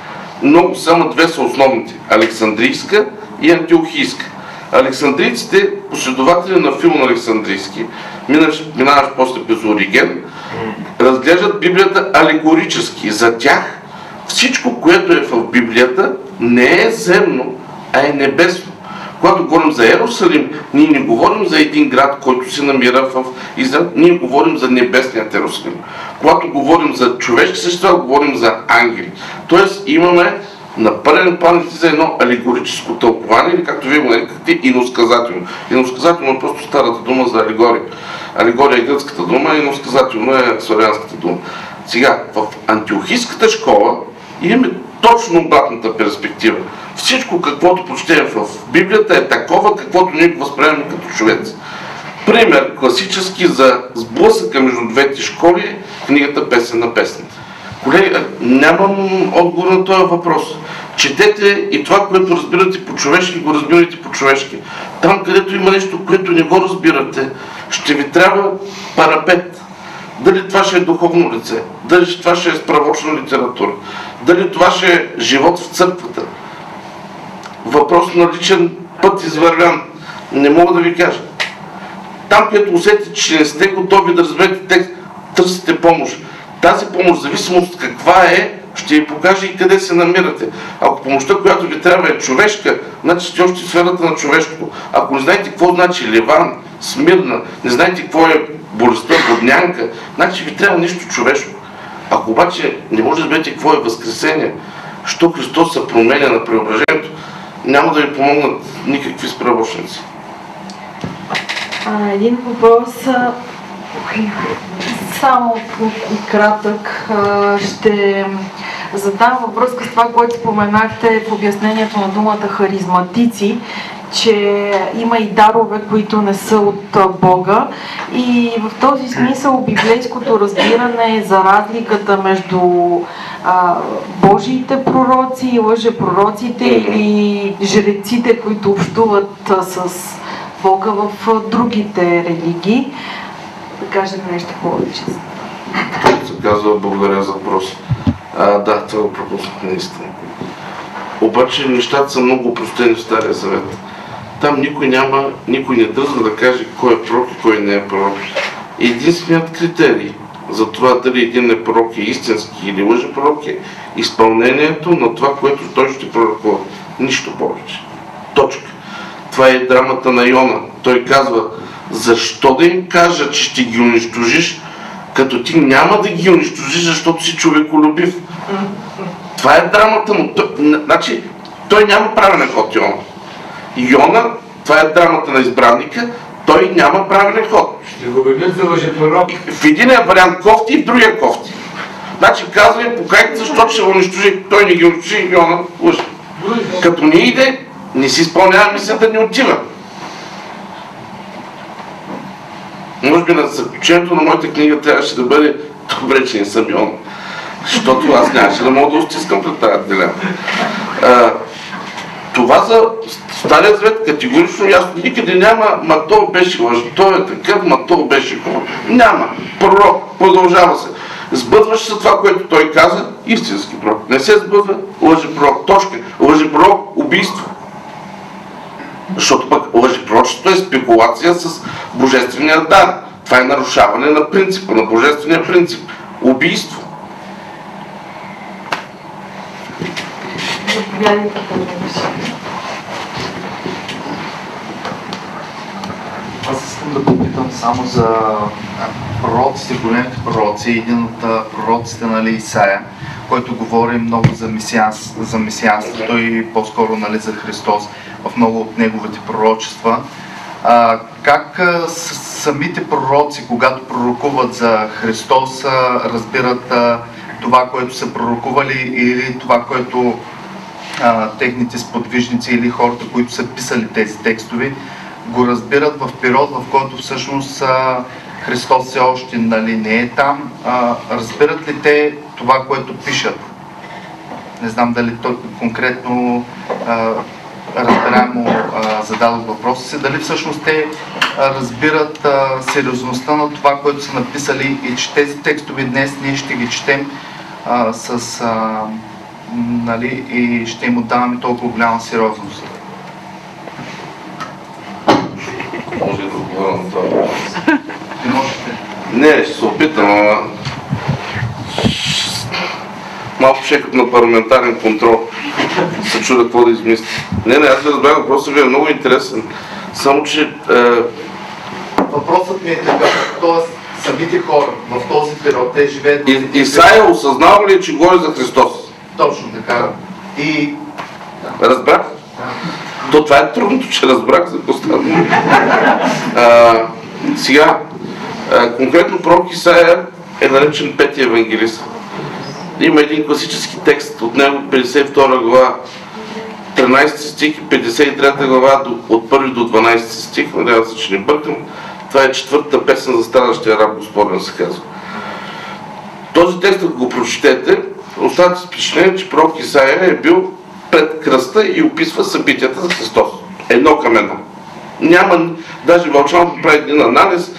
Много само две са основните. Александрийска и антиохийска. Александрийците, последователи на филм Александрийски, минаваш после през Ориген, разглеждат Библията алегорически. За тях всичко, което е в Библията, не е земно, а е небесно. Когато говорим за Ерусалим, ние не говорим за един град, който се намира в Израел, ние говорим за небесният Ерусалим. Когато говорим за човешки същества, говорим за ангели. Тоест имаме на пълен план за едно алегорическо тълкование, или както вие го нарекахте, иносказателно. Иносказателно е просто старата дума за алегория. Алегория е гръцката дума, иносказателно е славянската дума. Сега, в антиохийската школа имаме точно обратната перспектива. Всичко, каквото прочетем в Библията е такова, каквото ние го възприемаме като човец. Пример класически за сблъсъка между двете школи книгата Песен на песните. Колеги, нямам отговор на този въпрос. Четете и това, което разбирате по човешки, го разбирайте по човешки. Там, където има нещо, което не го разбирате, ще ви трябва парапет. Дали това ще е духовно лице, дали това ще е справочна литература, дали това ще е живот в църквата. Въпрос на личен път извървян. Не мога да ви кажа. Там, където усетите, че не сте готови да разберете текст, търсите помощ. Тази помощ, зависимост каква е, ще ви покаже и къде се намирате. Ако помощта, която ви трябва е човешка, значи сте още в сферата на човешкото. Ако не знаете какво значи Ливан, Смирна, не знаете какво е болестта, воднянка, значи ви трябва нещо човешко. Ако обаче не може да разберете какво е Възкресение, що Христос се променя на преображението, няма да ви помогнат никакви справочници. Един въпрос, само кратък, ще задам във връзка с това, което споменахте в обяснението на думата харизматици, че има и дарове, които не са от Бога. И в този смисъл библейското разбиране за разликата между а, Божиите пророци и лъжепророците или жреците, които общуват с Бога в другите религии. Да кажем нещо повече. Както се казва, благодаря за въпрос. А, да, това го пропуснах наистина. Обаче нещата са много простени в Стария Завет. Там никой няма, никой не дръзва да каже кой е пророк и кой не е пророк. Единственият критерий за това дали един е пророк е истински или лъжен пророк е изпълнението на това, което той ще пророкува. Нищо повече. Точка. Това е драмата на Йона. Той казва, защо да им кажа, че ще ги унищожиш, като ти няма да ги унищожиш, защото си човеколюбив. Това е драмата му. Той, значи, той няма правилен ход, Йона. Йона, това е драмата на избранника, той няма правилен ход. Ще го обявят за лъжепророк. В единия вариант кофти и в другия кофти. Значи казва им, покайте, защото ще унищожи. Той не ги унищожи, Йона лъже. Като не иде, не си изпълнява мисията, не отива. Може би на заключението на моята книга трябваше да бъде добре, че не съм Йона. Защото аз нямаше да мога да стискам пред тази дилема. Това за Стария Завет категорично ясно. Никъде няма, ма то беше лъж, той е такъв, ма то беше хубав. Няма. Пророк, продължава се. Сбъдваше се това, което той каза, истински пророк. Не се сбъдва, лъже пророк. Точка. Лъже пророк, убийство. Защото пък лъжепророчеството е спекулация с божествения дар. Това е нарушаване на принципа, на божествения принцип. Убийство. Заповядайте, Павлович. Аз искам да попитам само за пророците, големите пророци. Един от пророците, нали, Исаия, който говори много за, месианс, за месианството и по-скоро нали, за Христос в много от неговите пророчества. А, как самите пророци, когато пророкуват за Христос, разбират а, това, което са пророкували или това, което а, техните сподвижници или хората, които са писали тези текстови, го разбират в период, в който всъщност Христос все още нали, не е там. А, разбират ли те това, което пишат? Не знам дали конкретно а, разбираемо а, зададох въпроса си, дали всъщност те разбират а, сериозността на това, което са написали и че тези текстови днес ние ще ги четем а, с а, нали, и ще им отдаваме толкова голяма сериозност. Може да отговоря на това. въпрос. Не можете. Не, ще се опитам, ама... Малко като на парламентарен контрол. Се чуда какво да измисля. Не, не, аз ви разбрах, въпросът ви е много интересен. Само, че е, Въпросът ми е такъв, т.е. самите хора в този период, те живеят И, Исаия осъзнава ли, че говори за Христос? Точно така. И Разбрах? То това е трудното, че разбрах за. А, Сега, конкретно пророк Исаия е наречен пети евангелист. Има един класически текст от него, 52 глава, 13 стих и 53 глава от 1 до 12 стих, надявам се, че не бъркам. Това е четвъртата песен за страдащия раб Господен се казва. Този текст, ако го прочетете, оставате с впечатление, че пророк Исаия е бил пред кръста и описва събитията за Христос. Едно към едно. Няма, даже Вълчанов прави един анализ,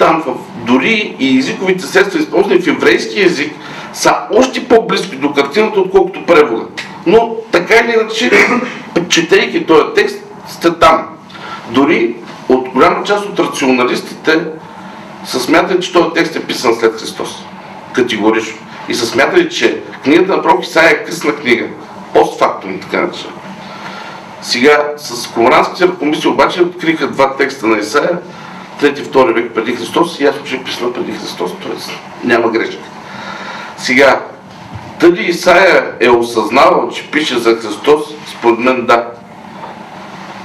там в, дори и езиковите средства, използвани в еврейски език, са още по-близки до картината, отколкото превода. Но така или иначе, четейки този текст, сте там. Дори от голяма част от рационалистите са смятали, че този текст е писан след Христос. Категорично. И са смятали, че книгата на пророк Исаия е късна книга. Постфактум, така наречена. Сега с Комранските ръкомисли обаче откриха два текста на Исаия, трети, втори век преди Христос и ясно, че писано преди Христос, т.е. няма грешка. Сега, дали Исаия е осъзнавал, че пише за Христос, според мен да.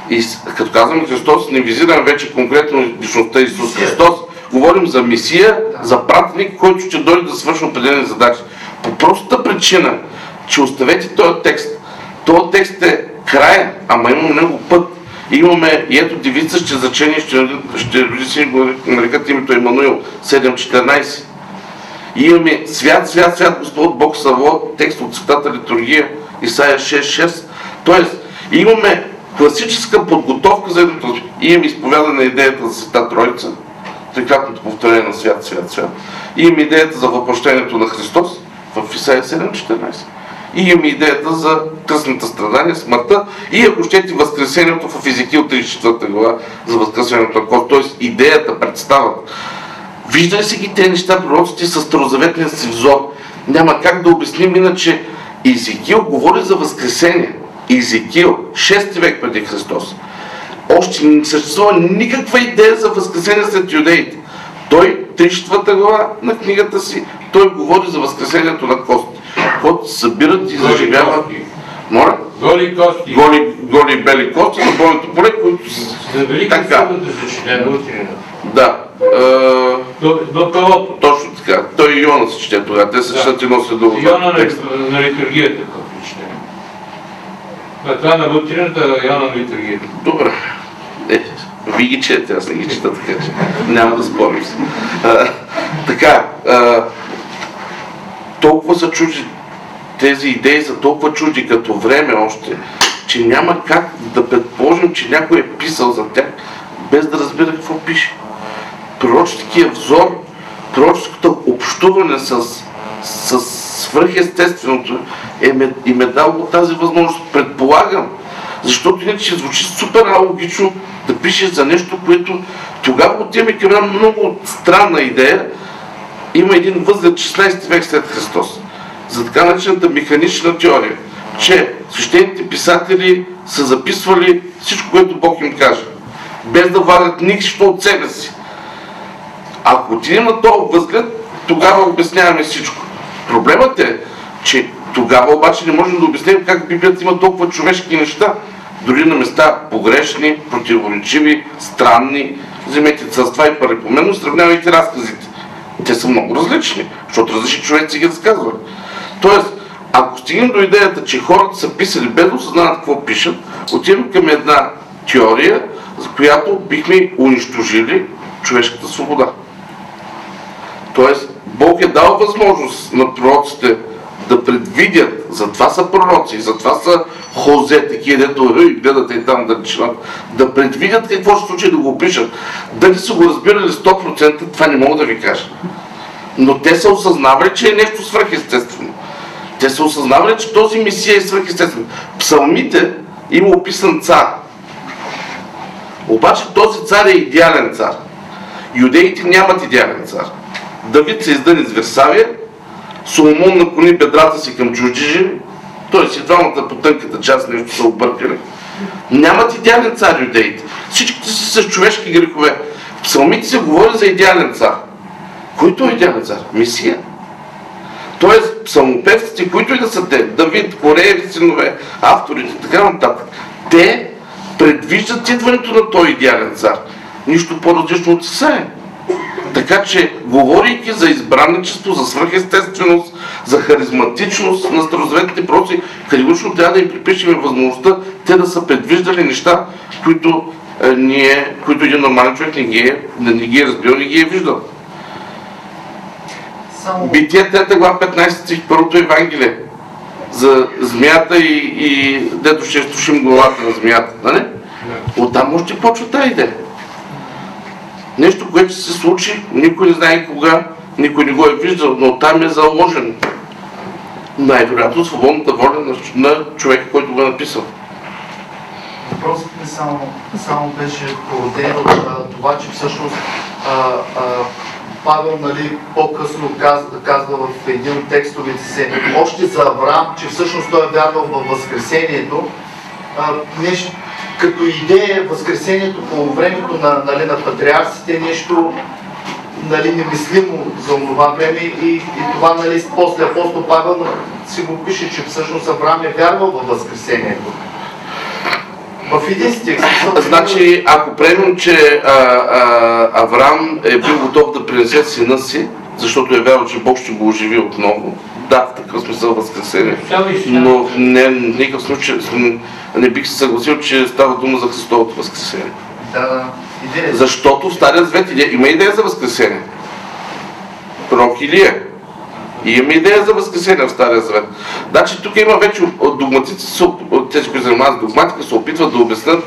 И като казваме Христос, не визирам вече конкретно личността Исус Христос, говорим за Месия, за пратеник, който ще дойде да свърши определени задачи. По простата причина, че оставете този текст. Този текст е края, ама има много път. Имаме, и ето девица ще зачени, ще, ще роди си го нарекат името Емануил 7.14. И имаме свят, свят, свят Господ Бог Саво, текст от Светата литургия, Исаия 6.6. Тоест, имаме класическа подготовка за едното. Имаме изповядане на идеята за Света Троица, трикратното повторение на свят, свят, свят. Имаме идеята за въплъщението на Христос в Исаия 7.14. И имаме идеята за кръстната страдание, смъртта и ако щете възкресението в Езекил 34 глава за възкресението на Христос. Тоест идеята, представата. Виждали си ги тези неща, пророците с старозаветния си взор. Няма как да обясним иначе. Езекил говори за възкресение. Езекил, 6 век преди Христос. Още не съществува никаква идея за възкресение след юдеите. Той, 34 глава на книгата си, той говори за възкресението на кости. Се събират и заживяват. Моля? Голи кости. Голи, голи бели кости на бойното поле, които с- За Велика Така. Да. До, до Пелопо. точно така. Той и Йона се чете тогава. Те се Да. четат едно след друго. Йона на, на литургията, какво чете. А това на утрината, Йона на литургията. Добре. Е, вие ги четете, аз не ги чета, така че няма да спорим така, а, толкова са чужди тези идеи са толкова чужди като време още, че няма как да предположим, че някой е писал за тях, без да разбира какво пише. Пророческия взор, пророческото общуване с, с свръхестественото е, ме- е дало тази възможност. Предполагам, защото иначе звучи супер алогично да пише за нещо, което тогава отиваме към една много странна идея. Има един възглед 16 век след Христос за така наречената механична теория, че свещените писатели са записвали всичко, което Бог им каже, без да вадят нищо от себе си. Ако отидем на този възглед, тогава обясняваме всичко. Проблемът е, че тогава обаче не можем да обясним как Библията има толкова човешки неща, дори на места погрешни, противоречиви, странни. Вземете царства и парипоменно, сравнявайте разказите. Те са много различни, защото различни човеци ги разказват. Тоест, ако стигнем до идеята, че хората са писали без да осъзнават какво пишат, отиваме към една теория, за която бихме унищожили човешката свобода. Тоест, Бог е дал възможност на пророците да предвидят, затова са пророци, затова са хозе, такива, дето и гледате и там да начинат, да предвидят какво ще случи да го опишат. Дали са го разбирали 100%, това не мога да ви кажа. Но те са осъзнавали, че е нещо свръхестествено. Те са осъзнавали, че този Месия е свръхестествен. Псалмите има описан цар. Обаче този цар е идеален цар. Юдеите нямат идеален цар. Давид се издъни с Версавия, Соломон наклони бедрата си към чужди Тоест и двамата по тънката част нещо са объркали. Нямат идеален цар юдеите. Всичките са с човешки грехове. В псалмите се говори за идеален цар. Който е идеален цар? Месия. Тоест, псалмопевците, които и да са те, Давид, Корееви синове, авторите, така нататък, те предвиждат идването на този идеален цар. Нищо по-различно от Исаия. Така че, говорейки за избранничество, за свръхестественост, за харизматичност на старозаветните пророци, категорично трябва да им припишем възможността те да са предвиждали неща, които, е, ние, които един нормален човек не ги е, не ги е разбил, не ги е виждал. Битие 3 глава 15 стих, първото Евангелие за змията и, и дето ще изтушим главата на змията, нали? Оттам да почва тази идея. Нещо, което се случи, никой не знае кога, никой не го е виждал, но там е заложено. Най-вероятно свободната воля на, на човека, който го е написал. Въпросът ми само, само беше породен от това, че всъщност а, а, Павел нали, по-късно казва, казва в един от текстовете си, още за Авраам, че всъщност той е вярвал във Възкресението. А, нещо, като идея Възкресението по времето на, нали, на патриарсите е нещо нали, немислимо за това време и, и това нали, после апостол Павел си го пише, че всъщност Авраам е вярвал във Възкресението. В един стих. Значи, ако приемем, че а, а, Авраам е бил готов да принесе сина си, защото е вярвал, че Бог ще го оживи отново, да, в такъв смисъл възкресение. Но не, в никакъв случай не бих се съгласил, че става дума за Христовото възкресение. Да. Идея. Защото в Стария Завет има идея за възкресение. Пророк Илия. И има идея за възкресение в Стария Завет. Значи тук има вече от от тези, които занимават с догматика, се опитват да обяснят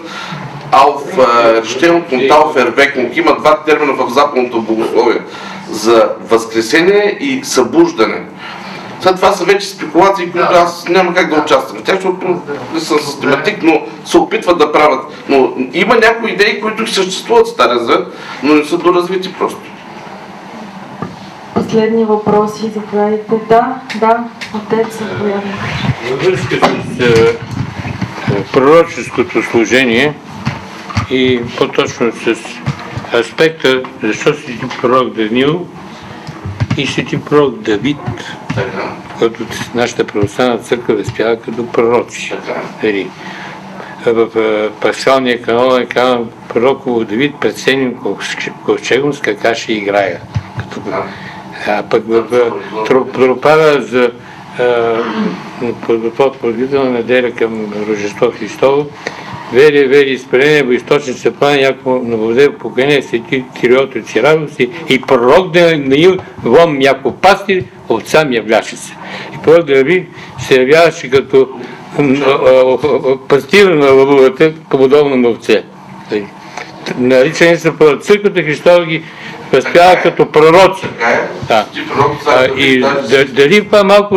Алф Рештен, Контал, Фервекмук. Има два термина в западното богословие за възкресение и събуждане. След това са вече спекулации, които аз няма как да участвам в тях, защото не съм систематик, но се опитват да правят. Но има някои идеи, които съществуват в Стария Завет, но не са доразвити просто. Последни въпроси, заповядайте. Да, да, отец, заповядайте. Във връзка с е, е, пророческото служение и по-точно с аспекта защо си ти пророк Даниил и си ти пророк Давид, който нашата православна църква възпява като пророци. Нали, в е, пасхалния канон е казан пророково Давид пред Сенин ковчегом с кака ще играя. Като, а пък в Тропада за подготовителна неделя към Рождество Христово, Вери, вери, изпрение, во източница план, яко наводе покоение, свети Кириото и радости и пророк Даниил, вон яко пастир, овцам являше се. И пророк Даниил се явяваше като пастир на лъвовете, подобно на овце. Тъй. Наричани са пророци. Църквата Христова ги възпява като пророци. Е. Да. А, цар и дали това малко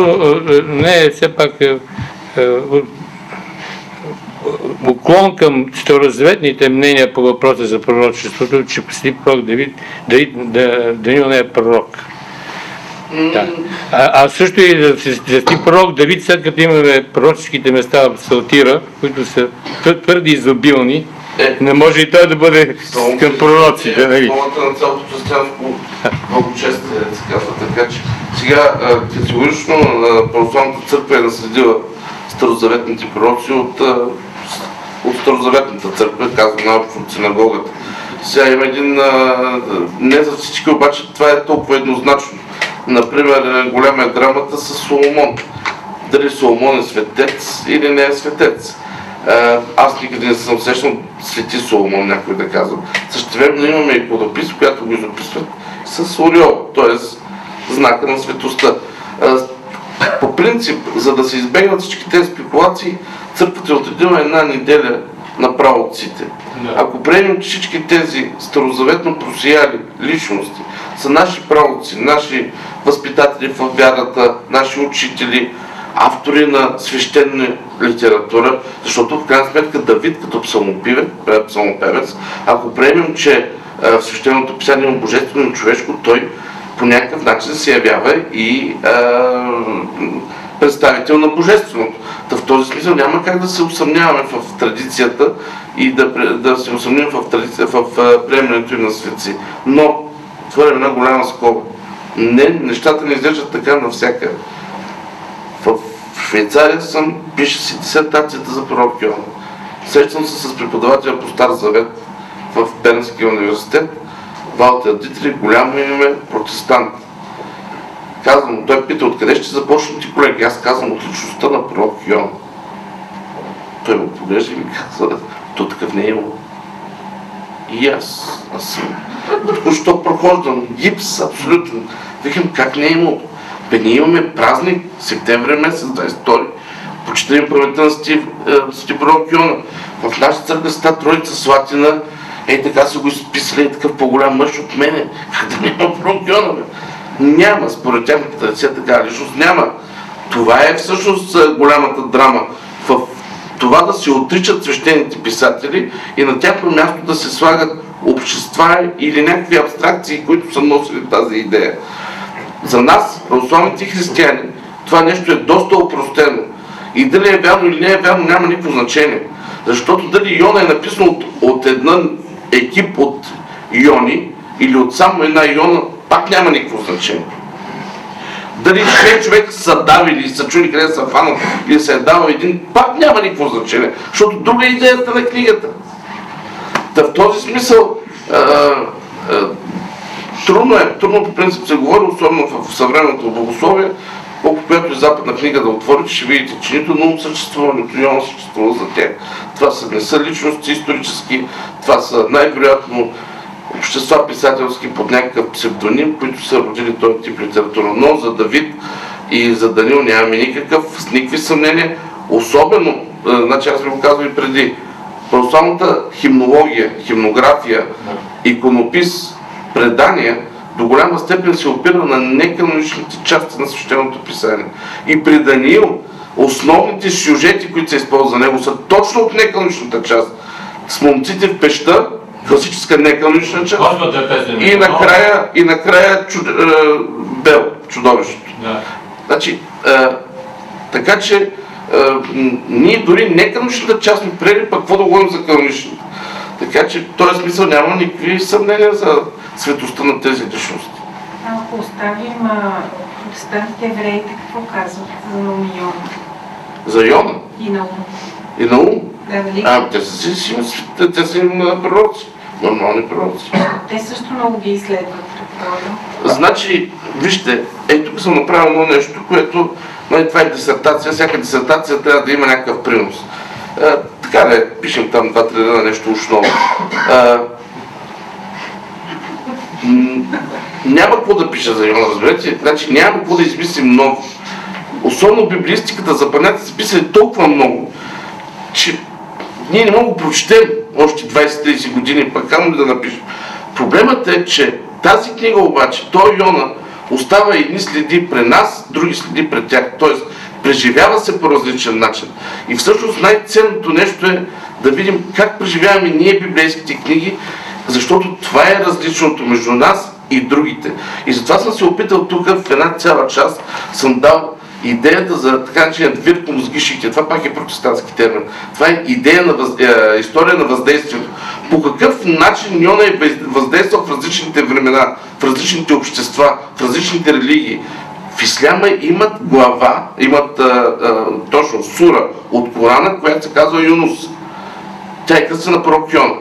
не е все пак уклон към старозаветните мнения по въпроса за пророчеството, че си пророк Давид, Давид да, Данил не е пророк. Да. А, а също и да, си- пророк Давид, след като имаме пророческите места в Салтира, които са твър- твърде изобилни, Е. не може и той да бъде Много към пророците, нали? Основата на цялото християнско много често е, се казва. Така че сега категорично православната църква е наследила старозаветните пророци от, от старозаветната църква, казва наобщо от синагогата. Сега има един, не за всички, обаче това е толкова еднозначно. Например, голяма е драмата с Соломон. Дали Соломон е светец или не е светец. А, Аз никъде не съм срещнал свети Соломон, някой да казва. Същевременно имаме и подопис, която го записват с Ориол, т.е. знака на светостта. А, По принцип, за да се избегнат всички тези спекулации, църквата е отредила една неделя на правоците. Ако приемем, че всички тези старозаветно просияли личности са наши правоци, наши възпитатели в вярата, наши учители, автори на свещена литература, защото в крайна сметка Давид като псалмопевец, е, ако приемем, че е, в свещеното писание има божествено човешко, той по някакъв начин се явява и е, представител на Божественото. Та в този смисъл няма как да се усъмняваме в традицията и да, да се усъмним в, традиция, в приемането и на светци. Но, отварям една голяма скоба. Не, нещата не изглеждат така навсякъде. В Швейцария съм, пише си дисертацията за пророк Йоанн. Срещам се с преподавателя по Стар Завет в Пернския университет, Валтер Дитри, голямо име, протестант. Казвам, той пита откъде ще започнете, колеги. Аз казвам от личността на пророк Йоанн. Той му поглежда и ми казва, то такъв не е имало. И аз, аз съм току-що прохождам, гипс, абсолютно. Викам, как не е имало? Бе, ние имаме празник, септември месец, 22 почитаем паметта на Стив, е, Стив Йона. В нашата църква ста Троица Слатина, е така са го изписали, е такъв по-голям мъж от мене. Как да няма Пророк бе? Няма, според тяхната традиция така личност няма. Това е всъщност е, голямата драма в това да се отричат свещените писатели и на тяхно място да се слагат общества или някакви абстракции, които са носили тази идея. За нас, православните християни, това нещо е доста опростено. И дали е вярно или не е вярно, няма никакво значение. Защото дали Йона е написано от, от една екип от Йони или от само една Йона, пак няма никакво значение. Дали шест човек са давили и са чули къде са фанат или се е давал един, пак няма никакво значение. Защото друга е идеята на книгата. Та в този смисъл а, а, трудно е, трудно по принцип се говори, особено в съвременното богословие, колко която е западна книга да отворите, ще видите, че нито Нум съществува, нито Йон съществува за тях. Това са, не са личности исторически, това са най-вероятно общества писателски под някакъв псевдоним, които са родили този тип литература. Но за Давид и за Данил нямаме никакъв, с никакви съмнения, особено, значи аз ви го казвам и преди, православната химнология, химнография, иконопис, предания – до голяма степен се опира на неканоничните части на свещеното писание. И при Даниил основните сюжети, които се използват за него, са точно от неканоничната част. С момците в пеща, класическа неканонична част. И накрая, и накрая чуд, е, Бел, чудовището. Да. Значи, е, така че е, ние дори неканоничната част ми приели, пък какво да говорим за каноничната. Така че в този смисъл няма никакви съмнения за светостта на тези личности. Ако оставим протестантите евреите, какво казват за Наум и Йона? За Йона? И на Ум. И на Ум? Да, нали? А, те са си, те са им пророци. Нормални пророци. Те също много ги изследват, предполагам. Значи, вижте, ето тук съм направил едно нещо, което, нали, това е дисертация, всяка дисертация трябва да има някакъв принос. А, така да пишем там два-три дена нещо ушново няма какво да пиша за Йона, разберете. Значи няма какво да измислим много. Особено библистиката за панята са писали толкова много, че ние не можем да прочетем още 20-30 години, пък камо ли да напишем. Проблемът е, че тази книга обаче, той Йона, остава едни следи при нас, други следи пред тях. Тоест, преживява се по различен начин. И всъщност най-ценното нещо е да видим как преживяваме ние библейските книги защото това е различното между нас и другите. И затова съм се опитал тук в една цяла част, съм дал идеята за така начинът вир мозгишите, това пак е протестантски термин. Това е идея на въз... е, история на въздействието. По какъв начин Йона е въздействал в различните времена, в различните общества, в различните религии. В Исляма имат глава, имат а, а, точно сура от Корана, която се казва Юнус. Тя е къса на пророк Йона.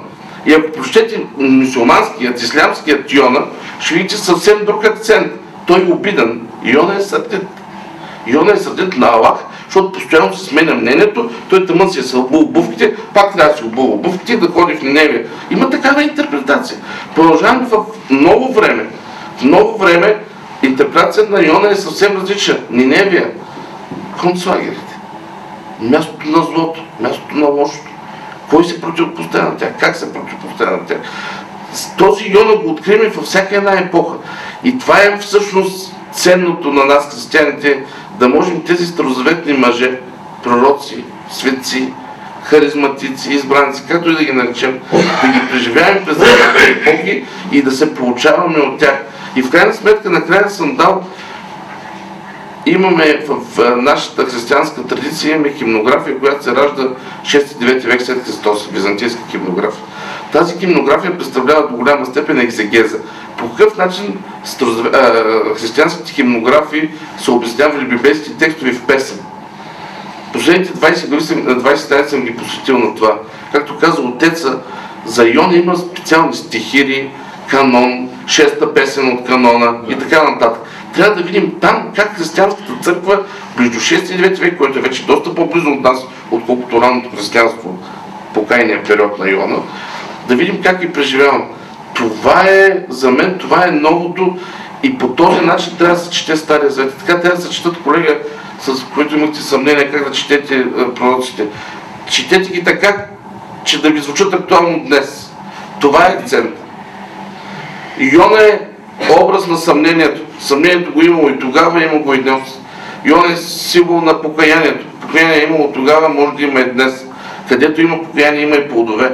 И ако прочете мусулманският, ислямският Йона, ще видите съвсем друг акцент. Той е обиден. Йона е сърдит. Йона е сърдит на Аллах, защото постоянно се сменя мнението, той тъмън си е се обул обувките, пак трябва да си обул обувките и да ходи в Ниневия. Има такава интерпретация. Продължаваме в ново време. В ново време интерпретацията на Йона е съвсем различна. Ниневия, концлагерите, мястото на злото, мястото на лошото. Кой се противопоставя на тях? Как се противопоставя на тях? Този Йона го открием във всяка една епоха. И това е всъщност ценното на нас, християните, да можем тези старозаветни мъже, пророци, светци, харизматици, избранци, както и да ги наречем, да ги преживяваме през различните епохи и да се получаваме от тях. И в крайна сметка, накрая съм дал имаме в, нашата християнска традиция имаме химнография, която се ражда 6-9 век след Христос, византийска химнография. Тази химнография представлява до голяма степен екзегеза. По какъв начин християнските химнографии са обяснявали библейските текстове в песен? Последните 20 години съм, 20 страници съм ги посветил на това. Както каза отеца, за Йона има специални стихири, канон, шеста песен от канона и така нататък. Трябва да видим там как християнската църква между 6 и 9 век, който е вече доста по-близо от нас, отколкото ранното християнство по кайния период на Йона, да видим как ги преживявам. Това е, за мен, това е новото и по този начин трябва да се чете Стария Завет. Така трябва да се четат, колега, с които имахте съмнение как да четете е, пророците. Четете ги така, че да ви звучат актуално днес. Това е акцент. Йона е образ на съмнението. Съмнението го имало и тогава, има го и днес. Йона е символ на покаянието. Покаяние е имало тогава, може да има и днес. Където има покаяние, има и плодове.